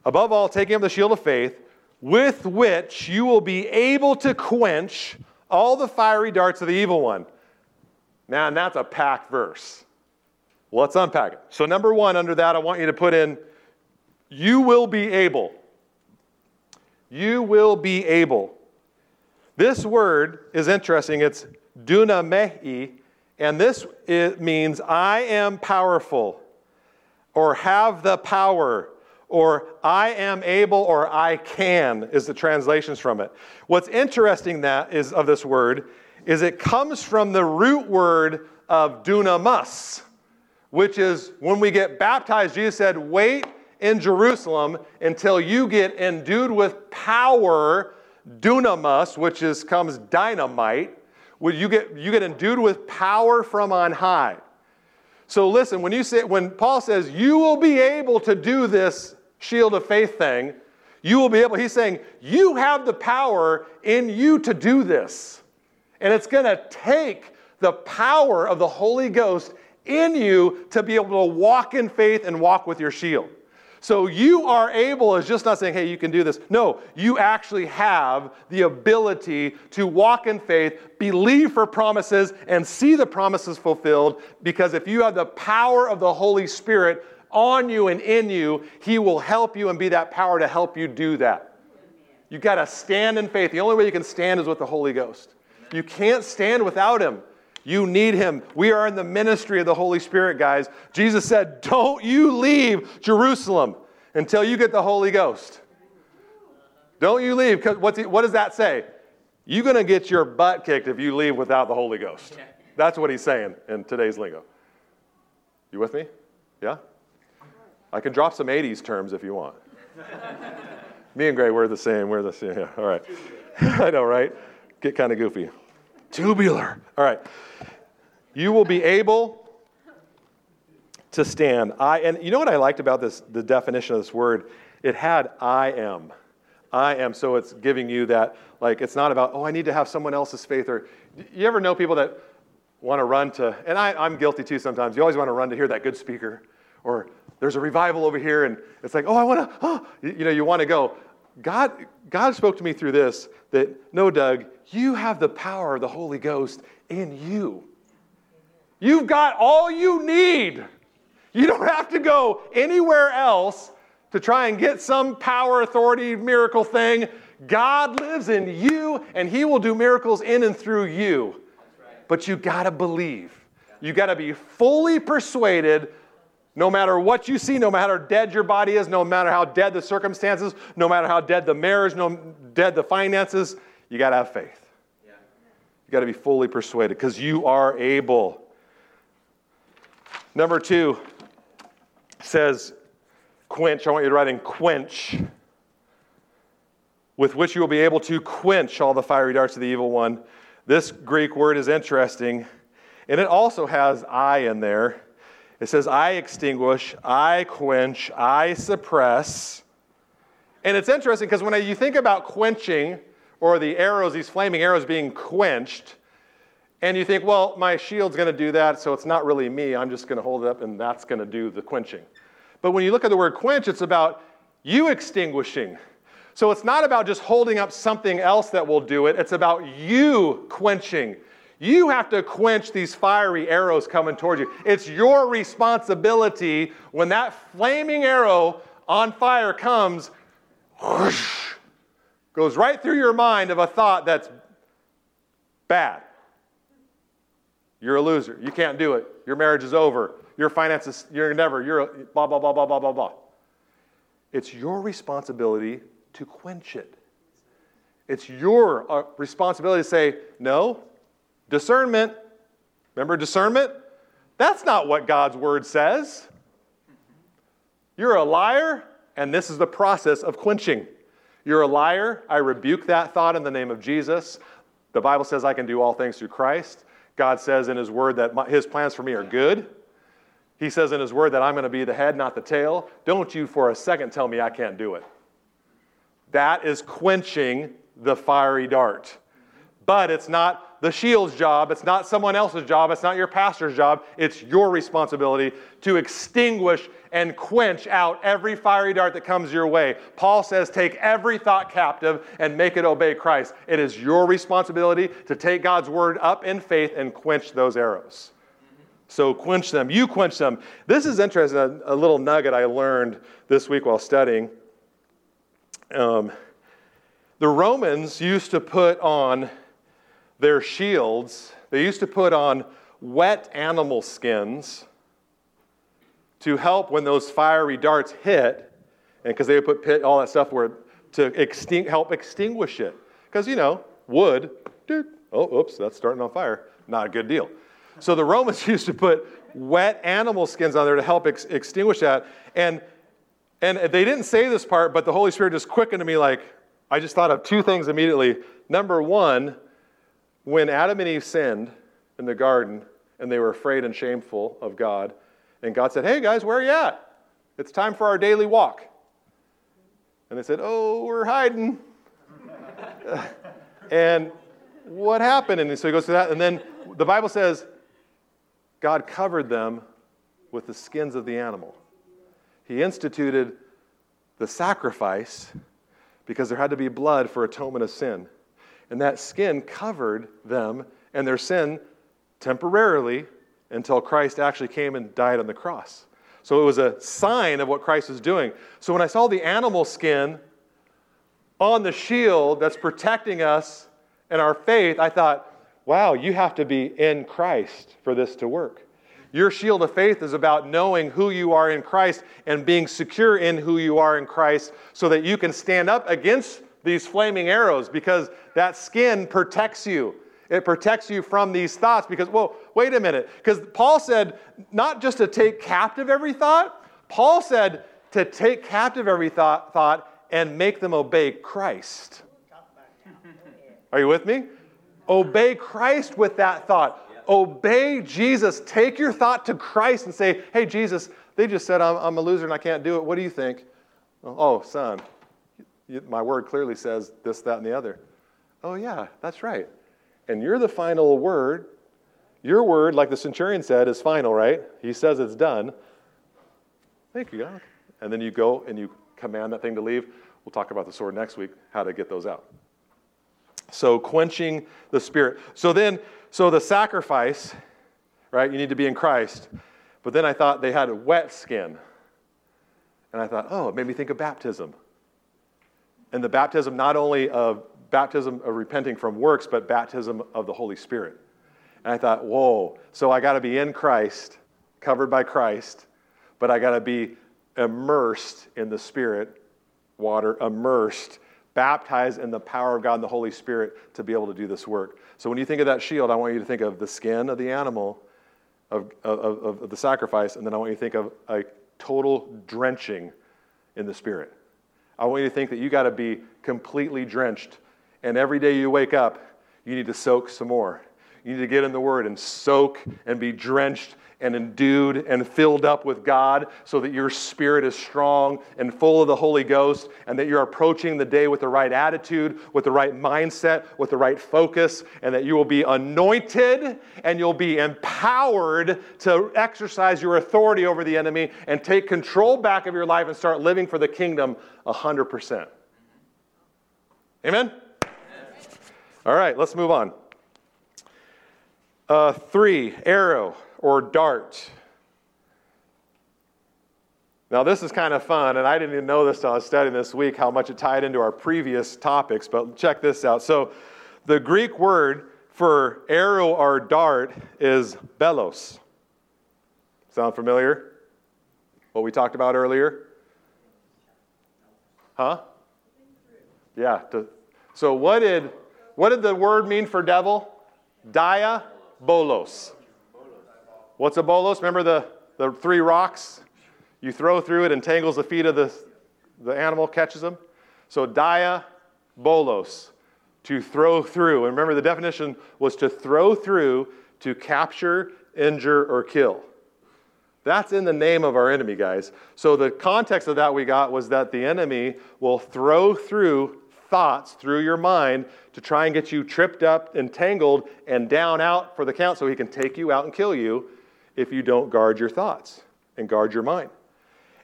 Speaker 1: Above all, taking up the shield of faith, with which you will be able to quench all the fiery darts of the evil one. Man, that's a packed verse. Well, let's unpack it. So, number one, under that, I want you to put in, you will be able. You will be able. This word is interesting. It's dunamai, and this it means I am powerful, or have the power, or I am able, or I can, is the translations from it. What's interesting that is of this word is it comes from the root word of dunamis, which is when we get baptized, Jesus said, wait in Jerusalem until you get endued with power dunamis, which is comes dynamite, when you get you get endued with power from on high. So listen, when you say when Paul says you will be able to do this shield of faith thing, you will be able, he's saying, you have the power in you to do this. And it's going to take the power of the Holy Ghost in you to be able to walk in faith and walk with your shield. So you are able is just not saying, hey, you can do this. No, you actually have the ability to walk in faith, believe for promises, and see the promises fulfilled. Because if you have the power of the Holy Spirit on you and in you, He will help you and be that power to help you do that. You got to stand in faith. The only way you can stand is with the Holy Ghost. You can't stand without Him. You need him. We are in the ministry of the Holy Spirit, guys. Jesus said, Don't you leave Jerusalem until you get the Holy Ghost. Don't you leave. Because what does that say? You're going to get your butt kicked if you leave without the Holy Ghost. That's what he's saying in today's lingo. You with me? Yeah? I can drop some 80s terms if you want. me and Gray, we're the same. We're the same. Yeah, all right. *laughs* I know, right? Get kind of goofy. Tubular. All right. You will be able to stand. I and you know what I liked about this the definition of this word? It had I am. I am. So it's giving you that like it's not about, oh, I need to have someone else's faith or you ever know people that want to run to and I, I'm guilty too sometimes. You always want to run to hear that good speaker. Or there's a revival over here, and it's like, oh, I want to, oh, you know, you want to go. God, God spoke to me through this that, no, Doug, you have the power of the Holy Ghost in you. You've got all you need. You don't have to go anywhere else to try and get some power, authority, miracle thing. God lives in you, and He will do miracles in and through you. But you got to believe. You got to be fully persuaded no matter what you see, no matter how dead your body is, no matter how dead the circumstances, no matter how dead the marriage, no dead the finances, you got to have faith. Yeah. You got to be fully persuaded because you are able. Number two says, quench. I want you to write in quench, with which you will be able to quench all the fiery darts of the evil one. This Greek word is interesting, and it also has I in there. It says, I extinguish, I quench, I suppress. And it's interesting because when you think about quenching or the arrows, these flaming arrows being quenched, and you think, well, my shield's going to do that, so it's not really me. I'm just going to hold it up and that's going to do the quenching. But when you look at the word quench, it's about you extinguishing. So it's not about just holding up something else that will do it, it's about you quenching. You have to quench these fiery arrows coming towards you. It's your responsibility when that flaming arrow on fire comes, whoosh, goes right through your mind of a thought that's bad. You're a loser. You can't do it. Your marriage is over. Your finances, you're never, you're blah, blah, blah, blah, blah, blah, blah. It's your responsibility to quench it. It's your uh, responsibility to say, no, Discernment. Remember discernment? That's not what God's word says. You're a liar, and this is the process of quenching. You're a liar. I rebuke that thought in the name of Jesus. The Bible says I can do all things through Christ. God says in His Word that my, His plans for me are good. He says in His Word that I'm going to be the head, not the tail. Don't you for a second tell me I can't do it. That is quenching the fiery dart. But it's not the shield's job, it's not someone else's job, it's not your pastor's job. It's your responsibility to extinguish and quench out every fiery dart that comes your way. Paul says, Take every thought captive and make it obey Christ. It is your responsibility to take God's word up in faith and quench those arrows. So quench them. You quench them. This is interesting, a, a little nugget I learned this week while studying. Um, the Romans used to put on their shields, they used to put on wet animal skins to help when those fiery darts hit, and because they would put pit, all that stuff where to exting- help extinguish it. Because, you know, wood, dude, oh, oops, that's starting on fire. Not a good deal. So the Romans *laughs* used to put wet animal skins on there to help ex- extinguish that. And, and they didn't say this part, but the Holy Spirit just quickened to me like, I just thought of two things immediately. Number one, when Adam and Eve sinned in the garden and they were afraid and shameful of God, and God said, Hey guys, where are you at? It's time for our daily walk. And they said, Oh, we're hiding. *laughs* and what happened? And so he goes through that. And then the Bible says, God covered them with the skins of the animal. He instituted the sacrifice because there had to be blood for atonement of sin. And that skin covered them and their sin temporarily until Christ actually came and died on the cross. So it was a sign of what Christ was doing. So when I saw the animal skin on the shield that's protecting us and our faith, I thought, wow, you have to be in Christ for this to work. Your shield of faith is about knowing who you are in Christ and being secure in who you are in Christ so that you can stand up against these flaming arrows because that skin protects you. It protects you from these thoughts because, well, wait a minute. Because Paul said not just to take captive every thought, Paul said to take captive every thought, thought and make them obey Christ. Are you with me? Obey Christ with that thought. Obey Jesus. Take your thought to Christ and say, hey, Jesus, they just said I'm, I'm a loser and I can't do it. What do you think? Oh, son, my word clearly says this, that, and the other. Oh, yeah, that's right. And you're the final word. Your word, like the centurion said, is final, right? He says it's done. Thank you, God. And then you go and you command that thing to leave. We'll talk about the sword next week, how to get those out. So, quenching the spirit. So, then, so the sacrifice, right? You need to be in Christ. But then I thought they had wet skin. And I thought, oh, it made me think of baptism. And the baptism not only of baptism of repenting from works, but baptism of the Holy Spirit. And I thought, whoa, so I got to be in Christ, covered by Christ, but I got to be immersed in the Spirit, water, immersed, baptized in the power of God and the Holy Spirit to be able to do this work. So when you think of that shield, I want you to think of the skin of the animal, of, of, of, the sacrifice, and then I want you to think of a total drenching in the Spirit. I want you to think that you got to be completely drenched. And every day you wake up, you need to soak some more. You need to get in the Word and soak and be drenched and endued and filled up with God so that your spirit is strong and full of the Holy Ghost and that you're approaching the day with the right attitude, with the right mindset, with the right focus, and that you will be anointed and you'll be empowered to exercise your authority over the enemy and take control back of your life and start living for the kingdom 100%. Amen? All right, let's move on. Uh, three, arrow or dart. Now, this is kind of fun, and I didn't even know this until I was studying this week how much it tied into our previous topics, but check this out. So, the Greek word for arrow or dart is belos. Sound familiar? What we talked about earlier? Huh? Yeah. To, so, what did, what did the word mean for devil? Dia bolos. What's a bolos? Remember the, the three rocks? You throw through it, entangles the feet of the, the animal, catches them. So, dia, bolos, to throw through. And remember, the definition was to throw through, to capture, injure, or kill. That's in the name of our enemy, guys. So, the context of that we got was that the enemy will throw through thoughts through your mind to try and get you tripped up, entangled, and down out for the count so he can take you out and kill you if you don't guard your thoughts and guard your mind.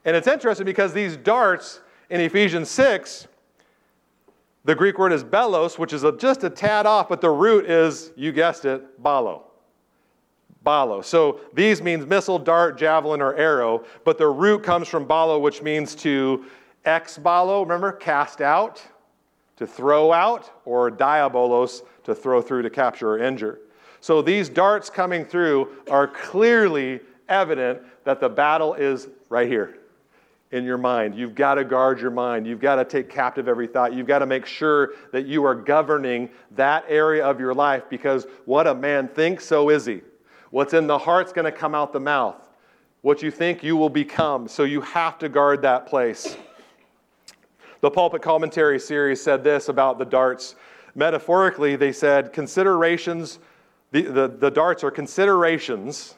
Speaker 1: And it's interesting because these darts in Ephesians 6, the Greek word is belos, which is a, just a tad off, but the root is, you guessed it, balo. Balo. So these means missile, dart, javelin, or arrow, but the root comes from balo, which means to ex balo, remember, cast out, to throw out, or diabolos, to throw through, to capture, or injure. So these darts coming through are clearly evident that the battle is right here in your mind. You've got to guard your mind. You've got to take captive every thought. You've got to make sure that you are governing that area of your life because what a man thinks, so is he. What's in the heart's going to come out the mouth. What you think, you will become. So you have to guard that place. The Pulpit Commentary series said this about the darts. Metaphorically, they said considerations, the, the, the darts are considerations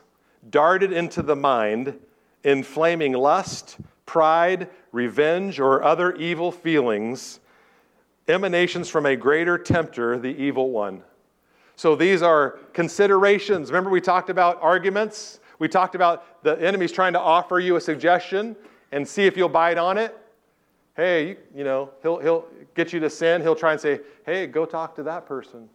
Speaker 1: darted into the mind, inflaming lust, pride, revenge, or other evil feelings, emanations from a greater tempter, the evil one. So these are considerations. Remember, we talked about arguments? We talked about the enemy's trying to offer you a suggestion and see if you'll bite on it. Hey, you, know, he'll, he'll get you to sin. He'll try and say, hey, go talk to that person.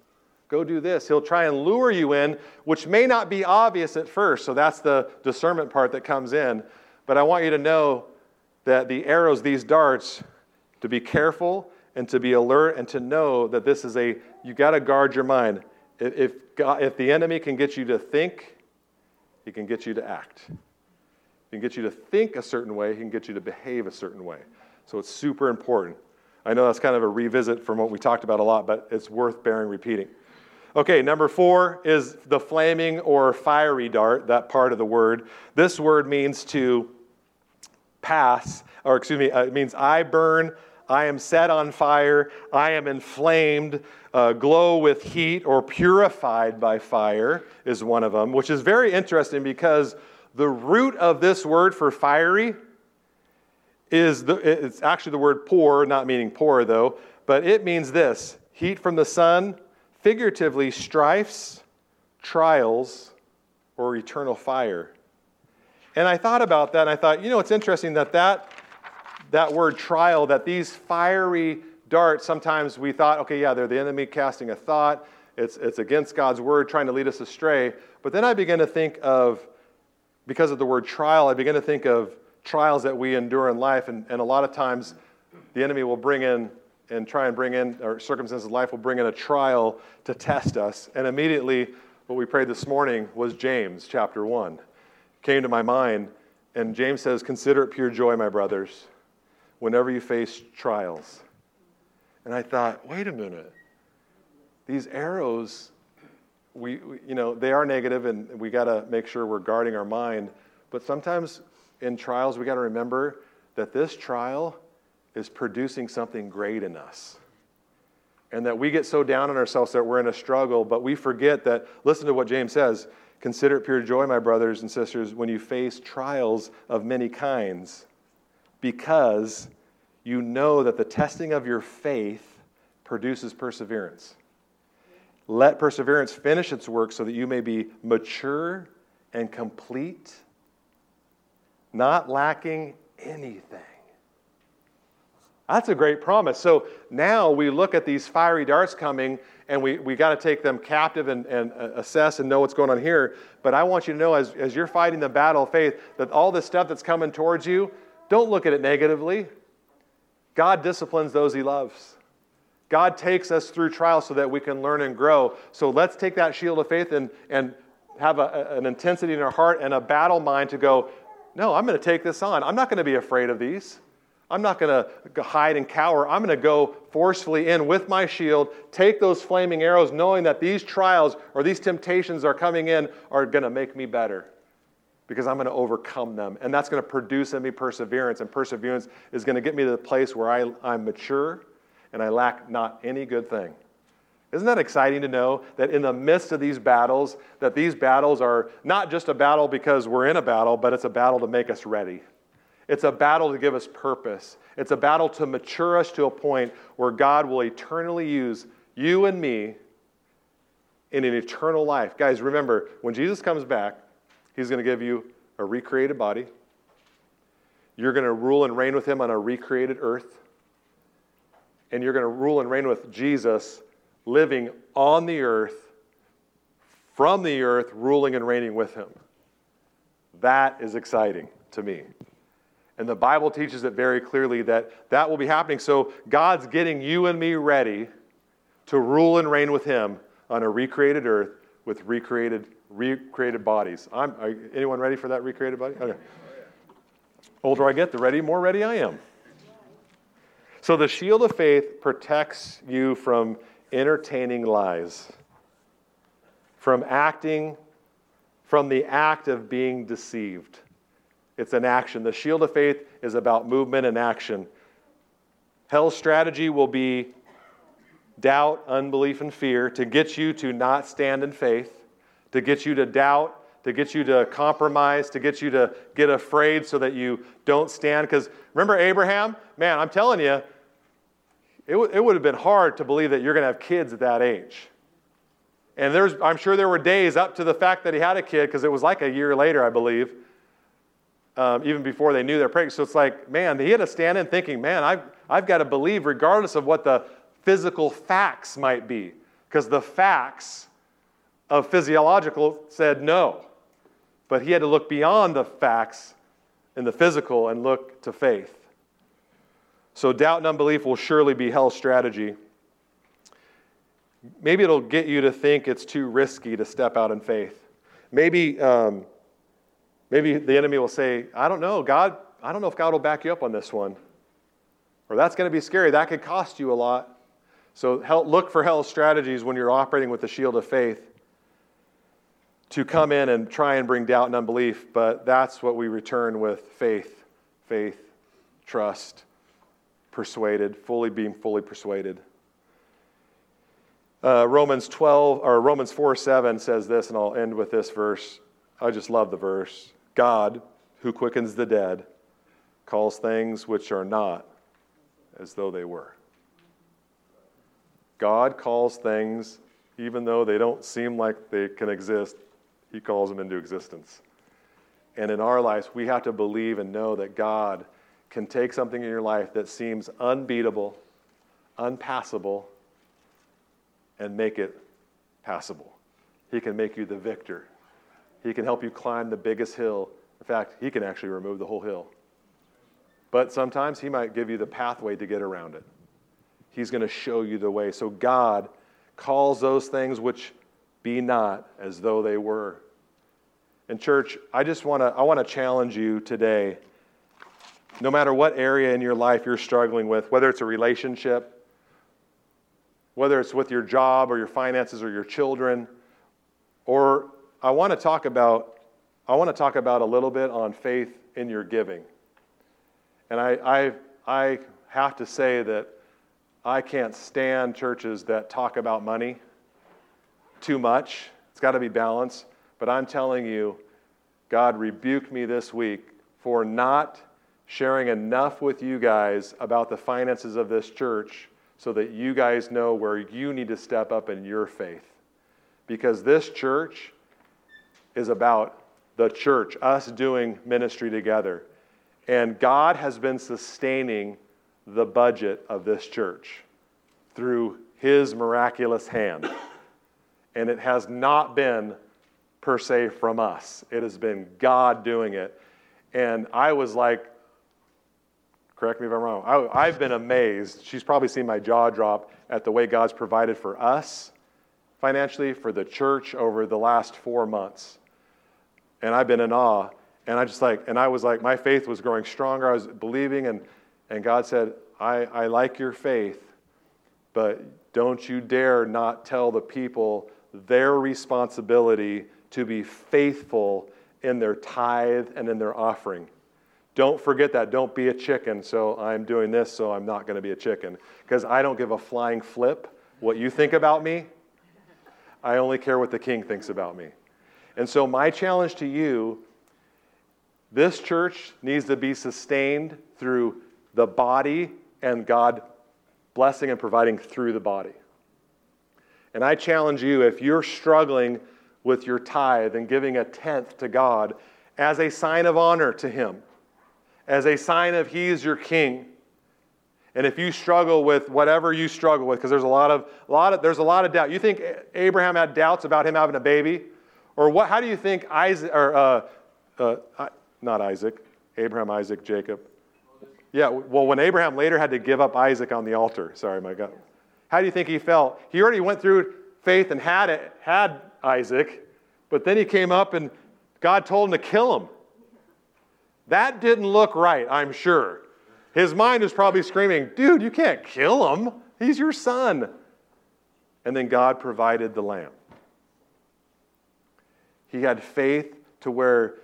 Speaker 1: Go do this. He'll try and lure you in, which may not be obvious at first. So that's the discernment part that comes in. But I want you to know that the arrows, these darts, to be careful and to be alert and to know that this is a, you got to guard your mind. If, God, if the enemy can get you to think, he can get you to act. He can get you to think a certain way, he can get you to behave a certain way. So it's super important. I know that's kind of a revisit from what we talked about a lot, but it's worth bearing repeating. Okay, number four is the flaming or fiery dart, that part of the word. This word means to pass, or excuse me, uh, it means I burn, I am set on fire, I am inflamed, uh, glow with heat, or purified by fire is one of them, which is very interesting because the root of this word for fiery is the, it's actually the word poor, not meaning poor though, but it means this heat from the sun, figuratively, strifes, trials, or eternal fire. And I thought about that and I thought, you know, it's interesting that that, that word trial, that these fiery darts, sometimes we thought, okay, yeah, they're the enemy casting a thought. It's, it's against God's word, trying to lead us astray. But then I began to think of, because of the word trial, I began to think of trials that we endure in life. And, and a lot of times the enemy will bring in and try and bring in, or circumstances of life will bring in a trial to test us. And immediately, what we prayed this morning was James chapter 1 came to my mind. And James says, Consider it pure joy, my brothers, whenever you face trials. And I thought, wait a minute. These arrows, we, we you know, they are negative and we got to make sure we're guarding our mind. But sometimes in trials, we got to remember that this trial is producing something great in us. And that we get so down on ourselves that we're in a struggle, but we forget that, listen to what James says Consider it pure joy, my brothers and sisters, when you face trials of many kinds, because you know that the testing of your faith produces perseverance. Let perseverance finish its work so that you may be mature and complete, not lacking anything. That's a great promise. So now we look at these fiery darts coming and we, we got to take them captive and, and uh, assess and know what's going on here. But I want you to know as, as you're fighting the battle of faith that all this stuff that's coming towards you, don't look at it negatively. God disciplines those he loves. God takes us through trials so that we can learn and grow. So let's take that shield of faith and, and have a, an intensity in our heart and a battle mind to go, no, I'm going to take this on. I'm not going to be afraid of these. I'm not going to hide and cower. I'm going to go forcefully in with my shield, take those flaming arrows, knowing that these trials or these temptations are coming in are going to make me better because I'm going to overcome them. And that's going to produce in me perseverance. And perseverance is going to get me to the place where I, I'm mature and I lack not any good thing. Isn't that exciting to know that in the midst of these battles, that these battles are not just a battle because we're in a battle, but it's a battle to make us ready. It's a battle to give us purpose. It's a battle to mature us to a point where God will eternally use you and me in an eternal life. Guys, remember, when Jesus comes back, he's going to give you a recreated body. You're going to rule and reign with him on a recreated earth. And you're going to rule and reign with Jesus living on the earth, from the earth, ruling and reigning with him. That is exciting to me. And the Bible teaches it very clearly that that will be happening. So God's getting you and me ready to rule and reign with him on a recreated earth with recreated recreated bodies. I'm, are, anyone ready for that recreated body? Okay. Older I get, the ready, more ready I am. So the shield of faith protects you from entertaining lies, from acting, from the act of being deceived. It's an action. The shield of faith is about movement and action. Hell's strategy will be doubt, unbelief, and fear to get you to not stand in faith, to get you to doubt, to get you to compromise, to get you to get afraid so that you don't stand. Because remember Abraham? Man, I'm telling you, it, w- it would have been hard to believe that you're going to have kids at that age. And there's, I'm sure there were days up to the fact that he had a kid, because it was like a year later, I believe, um, even before they knew they're pregnant. So it's like, man, he had to stand in thinking, man, I've, I've got to believe regardless of what the physical facts might be, because the facts of physiological said no. But he had to look beyond the facts in the physical and look to faith. So, doubt and unbelief will surely be hell's strategy. Maybe it'll get you to think it's too risky to step out in faith. Maybe, um, maybe the enemy will say, I don't know, God, I don't know if God will back you up on this one. Or that's going to be scary. That could cost you a lot. So, look for hell's strategies when you're operating with the shield of faith to come in and try and bring doubt and unbelief, but that's what we return with faith, faith, trust persuaded, fully being fully persuaded. Uh, Romans 12 or Romans 4 7 says this, and I'll end with this verse. I just love the verse. God, who quickens the dead, calls things which are not as though they were. God calls things, even though they don't seem like they can exist, He calls them into existence. And in our lives, we have to believe and know that God can take something in your life that seems unbeatable, unpassable, and make it passable. He can make you the victor. He can help you climb the biggest hill. In fact, He can actually remove the whole hill. But sometimes He might give you the pathway to get around it. He's going to show you the way. So God calls those things which be not as though they were. And church, I just want to I want to challenge you today no matter what area in your life you're struggling with, whether it's a relationship, whether it's with your job or your finances or your children, or I want to talk about I want to talk about a little bit on faith in your giving. And I, I, I have to say that I can't stand churches that talk about money too much. It's got to be balanced. But I'm telling you, God rebuked me this week for not sharing enough with you guys about the finances of this church so that you guys know where you need to step up in your faith. Because this church is about the church, us doing ministry together. And God has been sustaining the budget of this church through His miraculous hand. And it has not been per se from us, it has been God doing it. And I was like, Correct me if I'm wrong. I, I've been amazed. She's probably seen my jaw drop at the way God's provided for us financially, for the church over the last four months. And I've been in awe. And I just like, and I was like, my faith was growing stronger. I was believing, and, and God said, I, I like your faith, but don't you dare not tell the people their responsibility to be faithful in their tithe and in their offering. Don't forget that. Don't be a chicken. So I'm doing this, so I'm not going to be a chicken. Because I don't give a flying flip what you think about me. I only care what the king thinks about me. And so, my challenge to you this church needs to be sustained through the body and God blessing and providing through the body. And I challenge you if you're struggling with your tithe and giving a tenth to God as a sign of honor to Him, as a sign of He is your King. And if you struggle with whatever you struggle with, because there's a lot of, a lot of there's a lot of doubt. You think Abraham had doubts about him having a baby, or what? How do you think Isaac or uh, uh, not Isaac, Abraham, Isaac, Jacob? Yeah. Well, when Abraham later had to give up Isaac on the altar, sorry, my God. How do you think he felt? He already went through faith and had it, had Isaac, but then he came up and God told him to kill him. That didn't look right, I'm sure. His mind was probably screaming, Dude, you can't kill him. He's your son. And then God provided the lamb. He had faith to where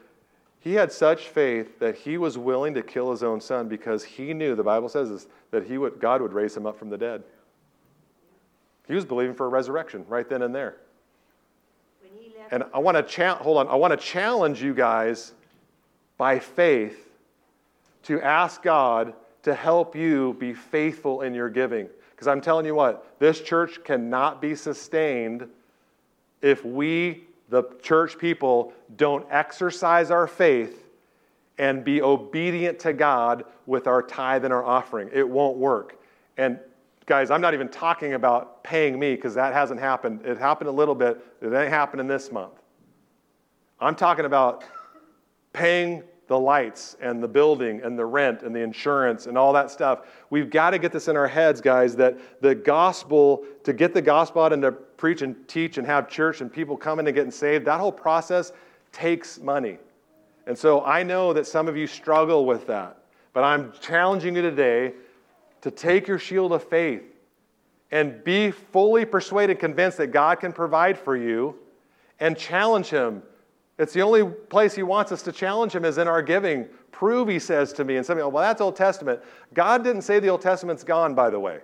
Speaker 1: he had such faith that he was willing to kill his own son because he knew, the Bible says this, that he would, God would raise him up from the dead. He was believing for a resurrection right then and there. And I want to cha- hold on. I want to challenge you guys by faith to ask God to help you be faithful in your giving. Because I'm telling you what, this church cannot be sustained if we, the church people, don't exercise our faith and be obedient to God with our tithe and our offering. It won't work. And Guys, I'm not even talking about paying me because that hasn't happened. It happened a little bit, it ain't happening this month. I'm talking about paying the lights and the building and the rent and the insurance and all that stuff. We've got to get this in our heads, guys, that the gospel, to get the gospel out and to preach and teach and have church and people coming and getting saved, that whole process takes money. And so I know that some of you struggle with that. But I'm challenging you today to take your shield of faith and be fully persuaded, convinced that God can provide for you and challenge Him. It's the only place He wants us to challenge Him is in our giving. Prove, He says to me. And some people, well, that's Old Testament. God didn't say the Old Testament's gone, by the way.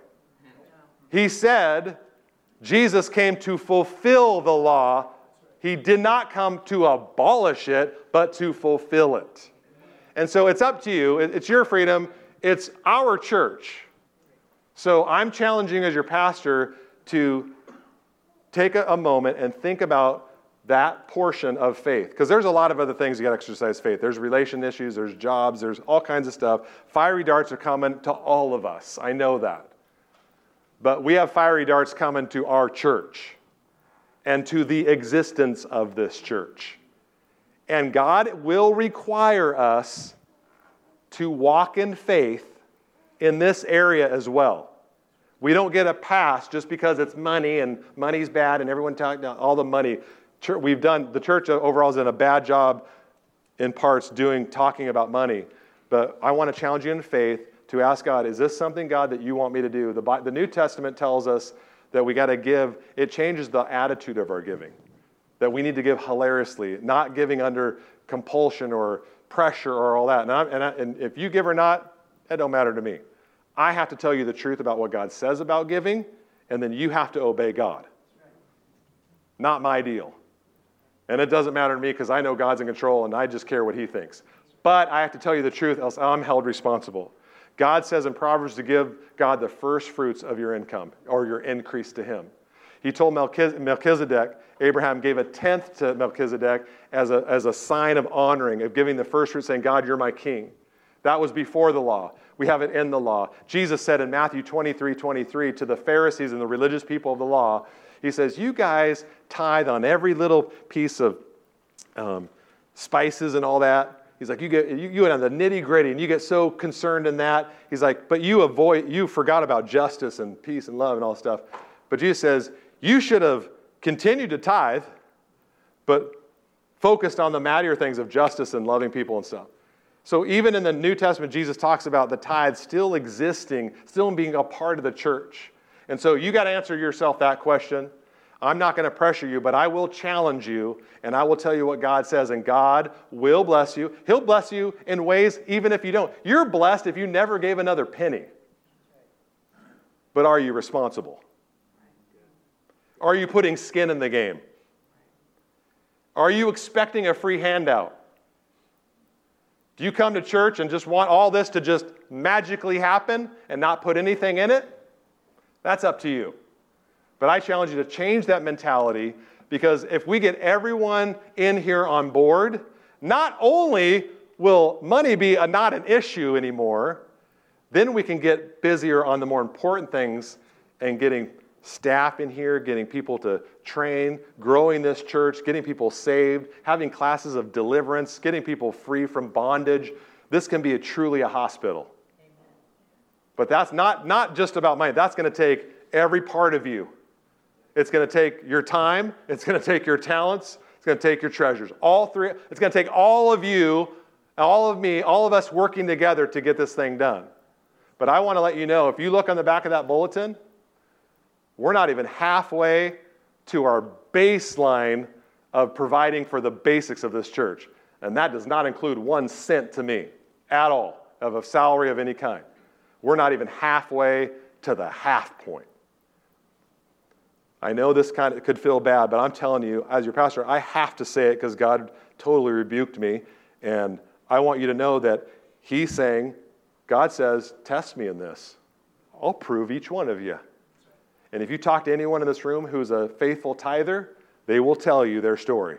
Speaker 1: He said Jesus came to fulfill the law. He did not come to abolish it, but to fulfill it. And so it's up to you. It's your freedom. It's our church. So I'm challenging as your pastor to take a, a moment and think about that portion of faith. Because there's a lot of other things you got to exercise faith. There's relation issues, there's jobs, there's all kinds of stuff. Fiery darts are coming to all of us. I know that. But we have fiery darts coming to our church and to the existence of this church. And God will require us to walk in faith in this area as well. We don't get a pass just because it's money and money's bad and everyone talking all the money. We've done the church overall has done a bad job in parts doing talking about money. But I want to challenge you in faith to ask God, is this something, God, that you want me to do? The, the New Testament tells us that we got to give, it changes the attitude of our giving. That we need to give hilariously, not giving under compulsion or pressure or all that. And, and, I, and if you give or not, that don't matter to me. I have to tell you the truth about what God says about giving, and then you have to obey God. Not my deal. And it doesn't matter to me because I know God's in control and I just care what He thinks. But I have to tell you the truth, else I'm held responsible. God says in Proverbs to give God the first fruits of your income or your increase to Him. He told Melchizedek, Abraham gave a tenth to Melchizedek as a, as a sign of honoring, of giving the first fruit, saying, God, you're my king. That was before the law. We have it in the law. Jesus said in Matthew 23 23 to the Pharisees and the religious people of the law, He says, You guys tithe on every little piece of um, spices and all that. He's like, you get you, you on the nitty gritty and you get so concerned in that. He's like, but you avoid, you forgot about justice and peace and love and all stuff. But Jesus says, you should have continued to tithe, but focused on the mattier things of justice and loving people and stuff. So even in the New Testament, Jesus talks about the tithe still existing, still being a part of the church. And so you got to answer yourself that question. I'm not going to pressure you, but I will challenge you and I will tell you what God says, and God will bless you. He'll bless you in ways even if you don't. You're blessed if you never gave another penny. But are you responsible? Are you putting skin in the game? Are you expecting a free handout? Do you come to church and just want all this to just magically happen and not put anything in it? That's up to you. But I challenge you to change that mentality because if we get everyone in here on board, not only will money be a, not an issue anymore, then we can get busier on the more important things and getting staff in here, getting people to train, growing this church, getting people saved, having classes of deliverance, getting people free from bondage. This can be a, truly a hospital. But that's not, not just about money. That's going to take every part of you. It's going to take your time, it's going *laughs* to take your talents, it's going to take your treasures. All three, it's going to take all of you, all of me, all of us working together to get this thing done. But I want to let you know if you look on the back of that bulletin, we're not even halfway to our baseline of providing for the basics of this church. And that does not include one cent to me at all of a salary of any kind. We're not even halfway to the half point. I know this kind of could feel bad, but I'm telling you, as your pastor, I have to say it because God totally rebuked me. And I want you to know that He's saying, God says, test me in this. I'll prove each one of you. And if you talk to anyone in this room who's a faithful tither, they will tell you their story.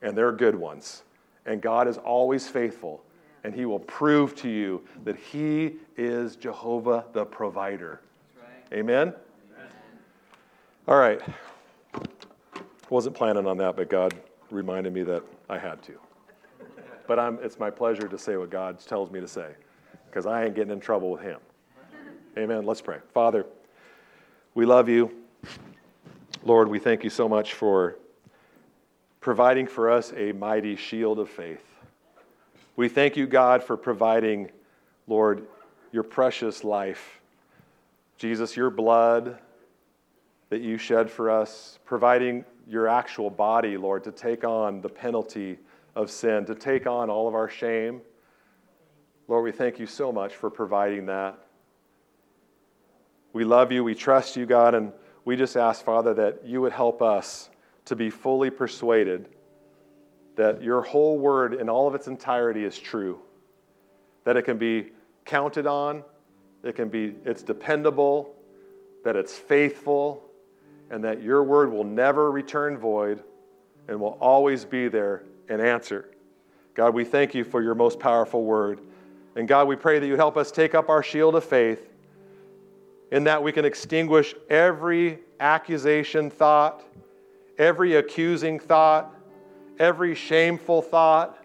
Speaker 1: And they're good ones. And God is always faithful. And He will prove to you that He is Jehovah the provider. Right. Amen? Amen? All right. Wasn't planning on that, but God reminded me that I had to. But I'm, it's my pleasure to say what God tells me to say because I ain't getting in trouble with Him. Amen. Let's pray. Father, we love you. Lord, we thank you so much for providing for us a mighty shield of faith. We thank you, God, for providing, Lord, your precious life. Jesus, your blood that you shed for us, providing your actual body, Lord, to take on the penalty of sin, to take on all of our shame. Lord, we thank you so much for providing that. We love you. We trust you, God. And we just ask, Father, that you would help us to be fully persuaded that your whole word in all of its entirety is true, that it can be counted on, it can be, it's dependable, that it's faithful, and that your word will never return void and will always be there and answer. God, we thank you for your most powerful word. And God, we pray that you help us take up our shield of faith in that we can extinguish every accusation thought, every accusing thought, every shameful thought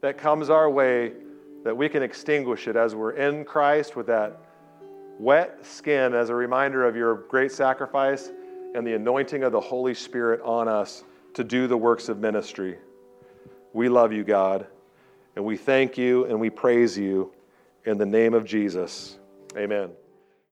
Speaker 1: that comes our way, that we can extinguish it as we're in Christ with that wet skin as a reminder of your great sacrifice and the anointing of the Holy Spirit on us to do the works of ministry. We love you, God, and we thank you and we praise you in the name of Jesus. Amen.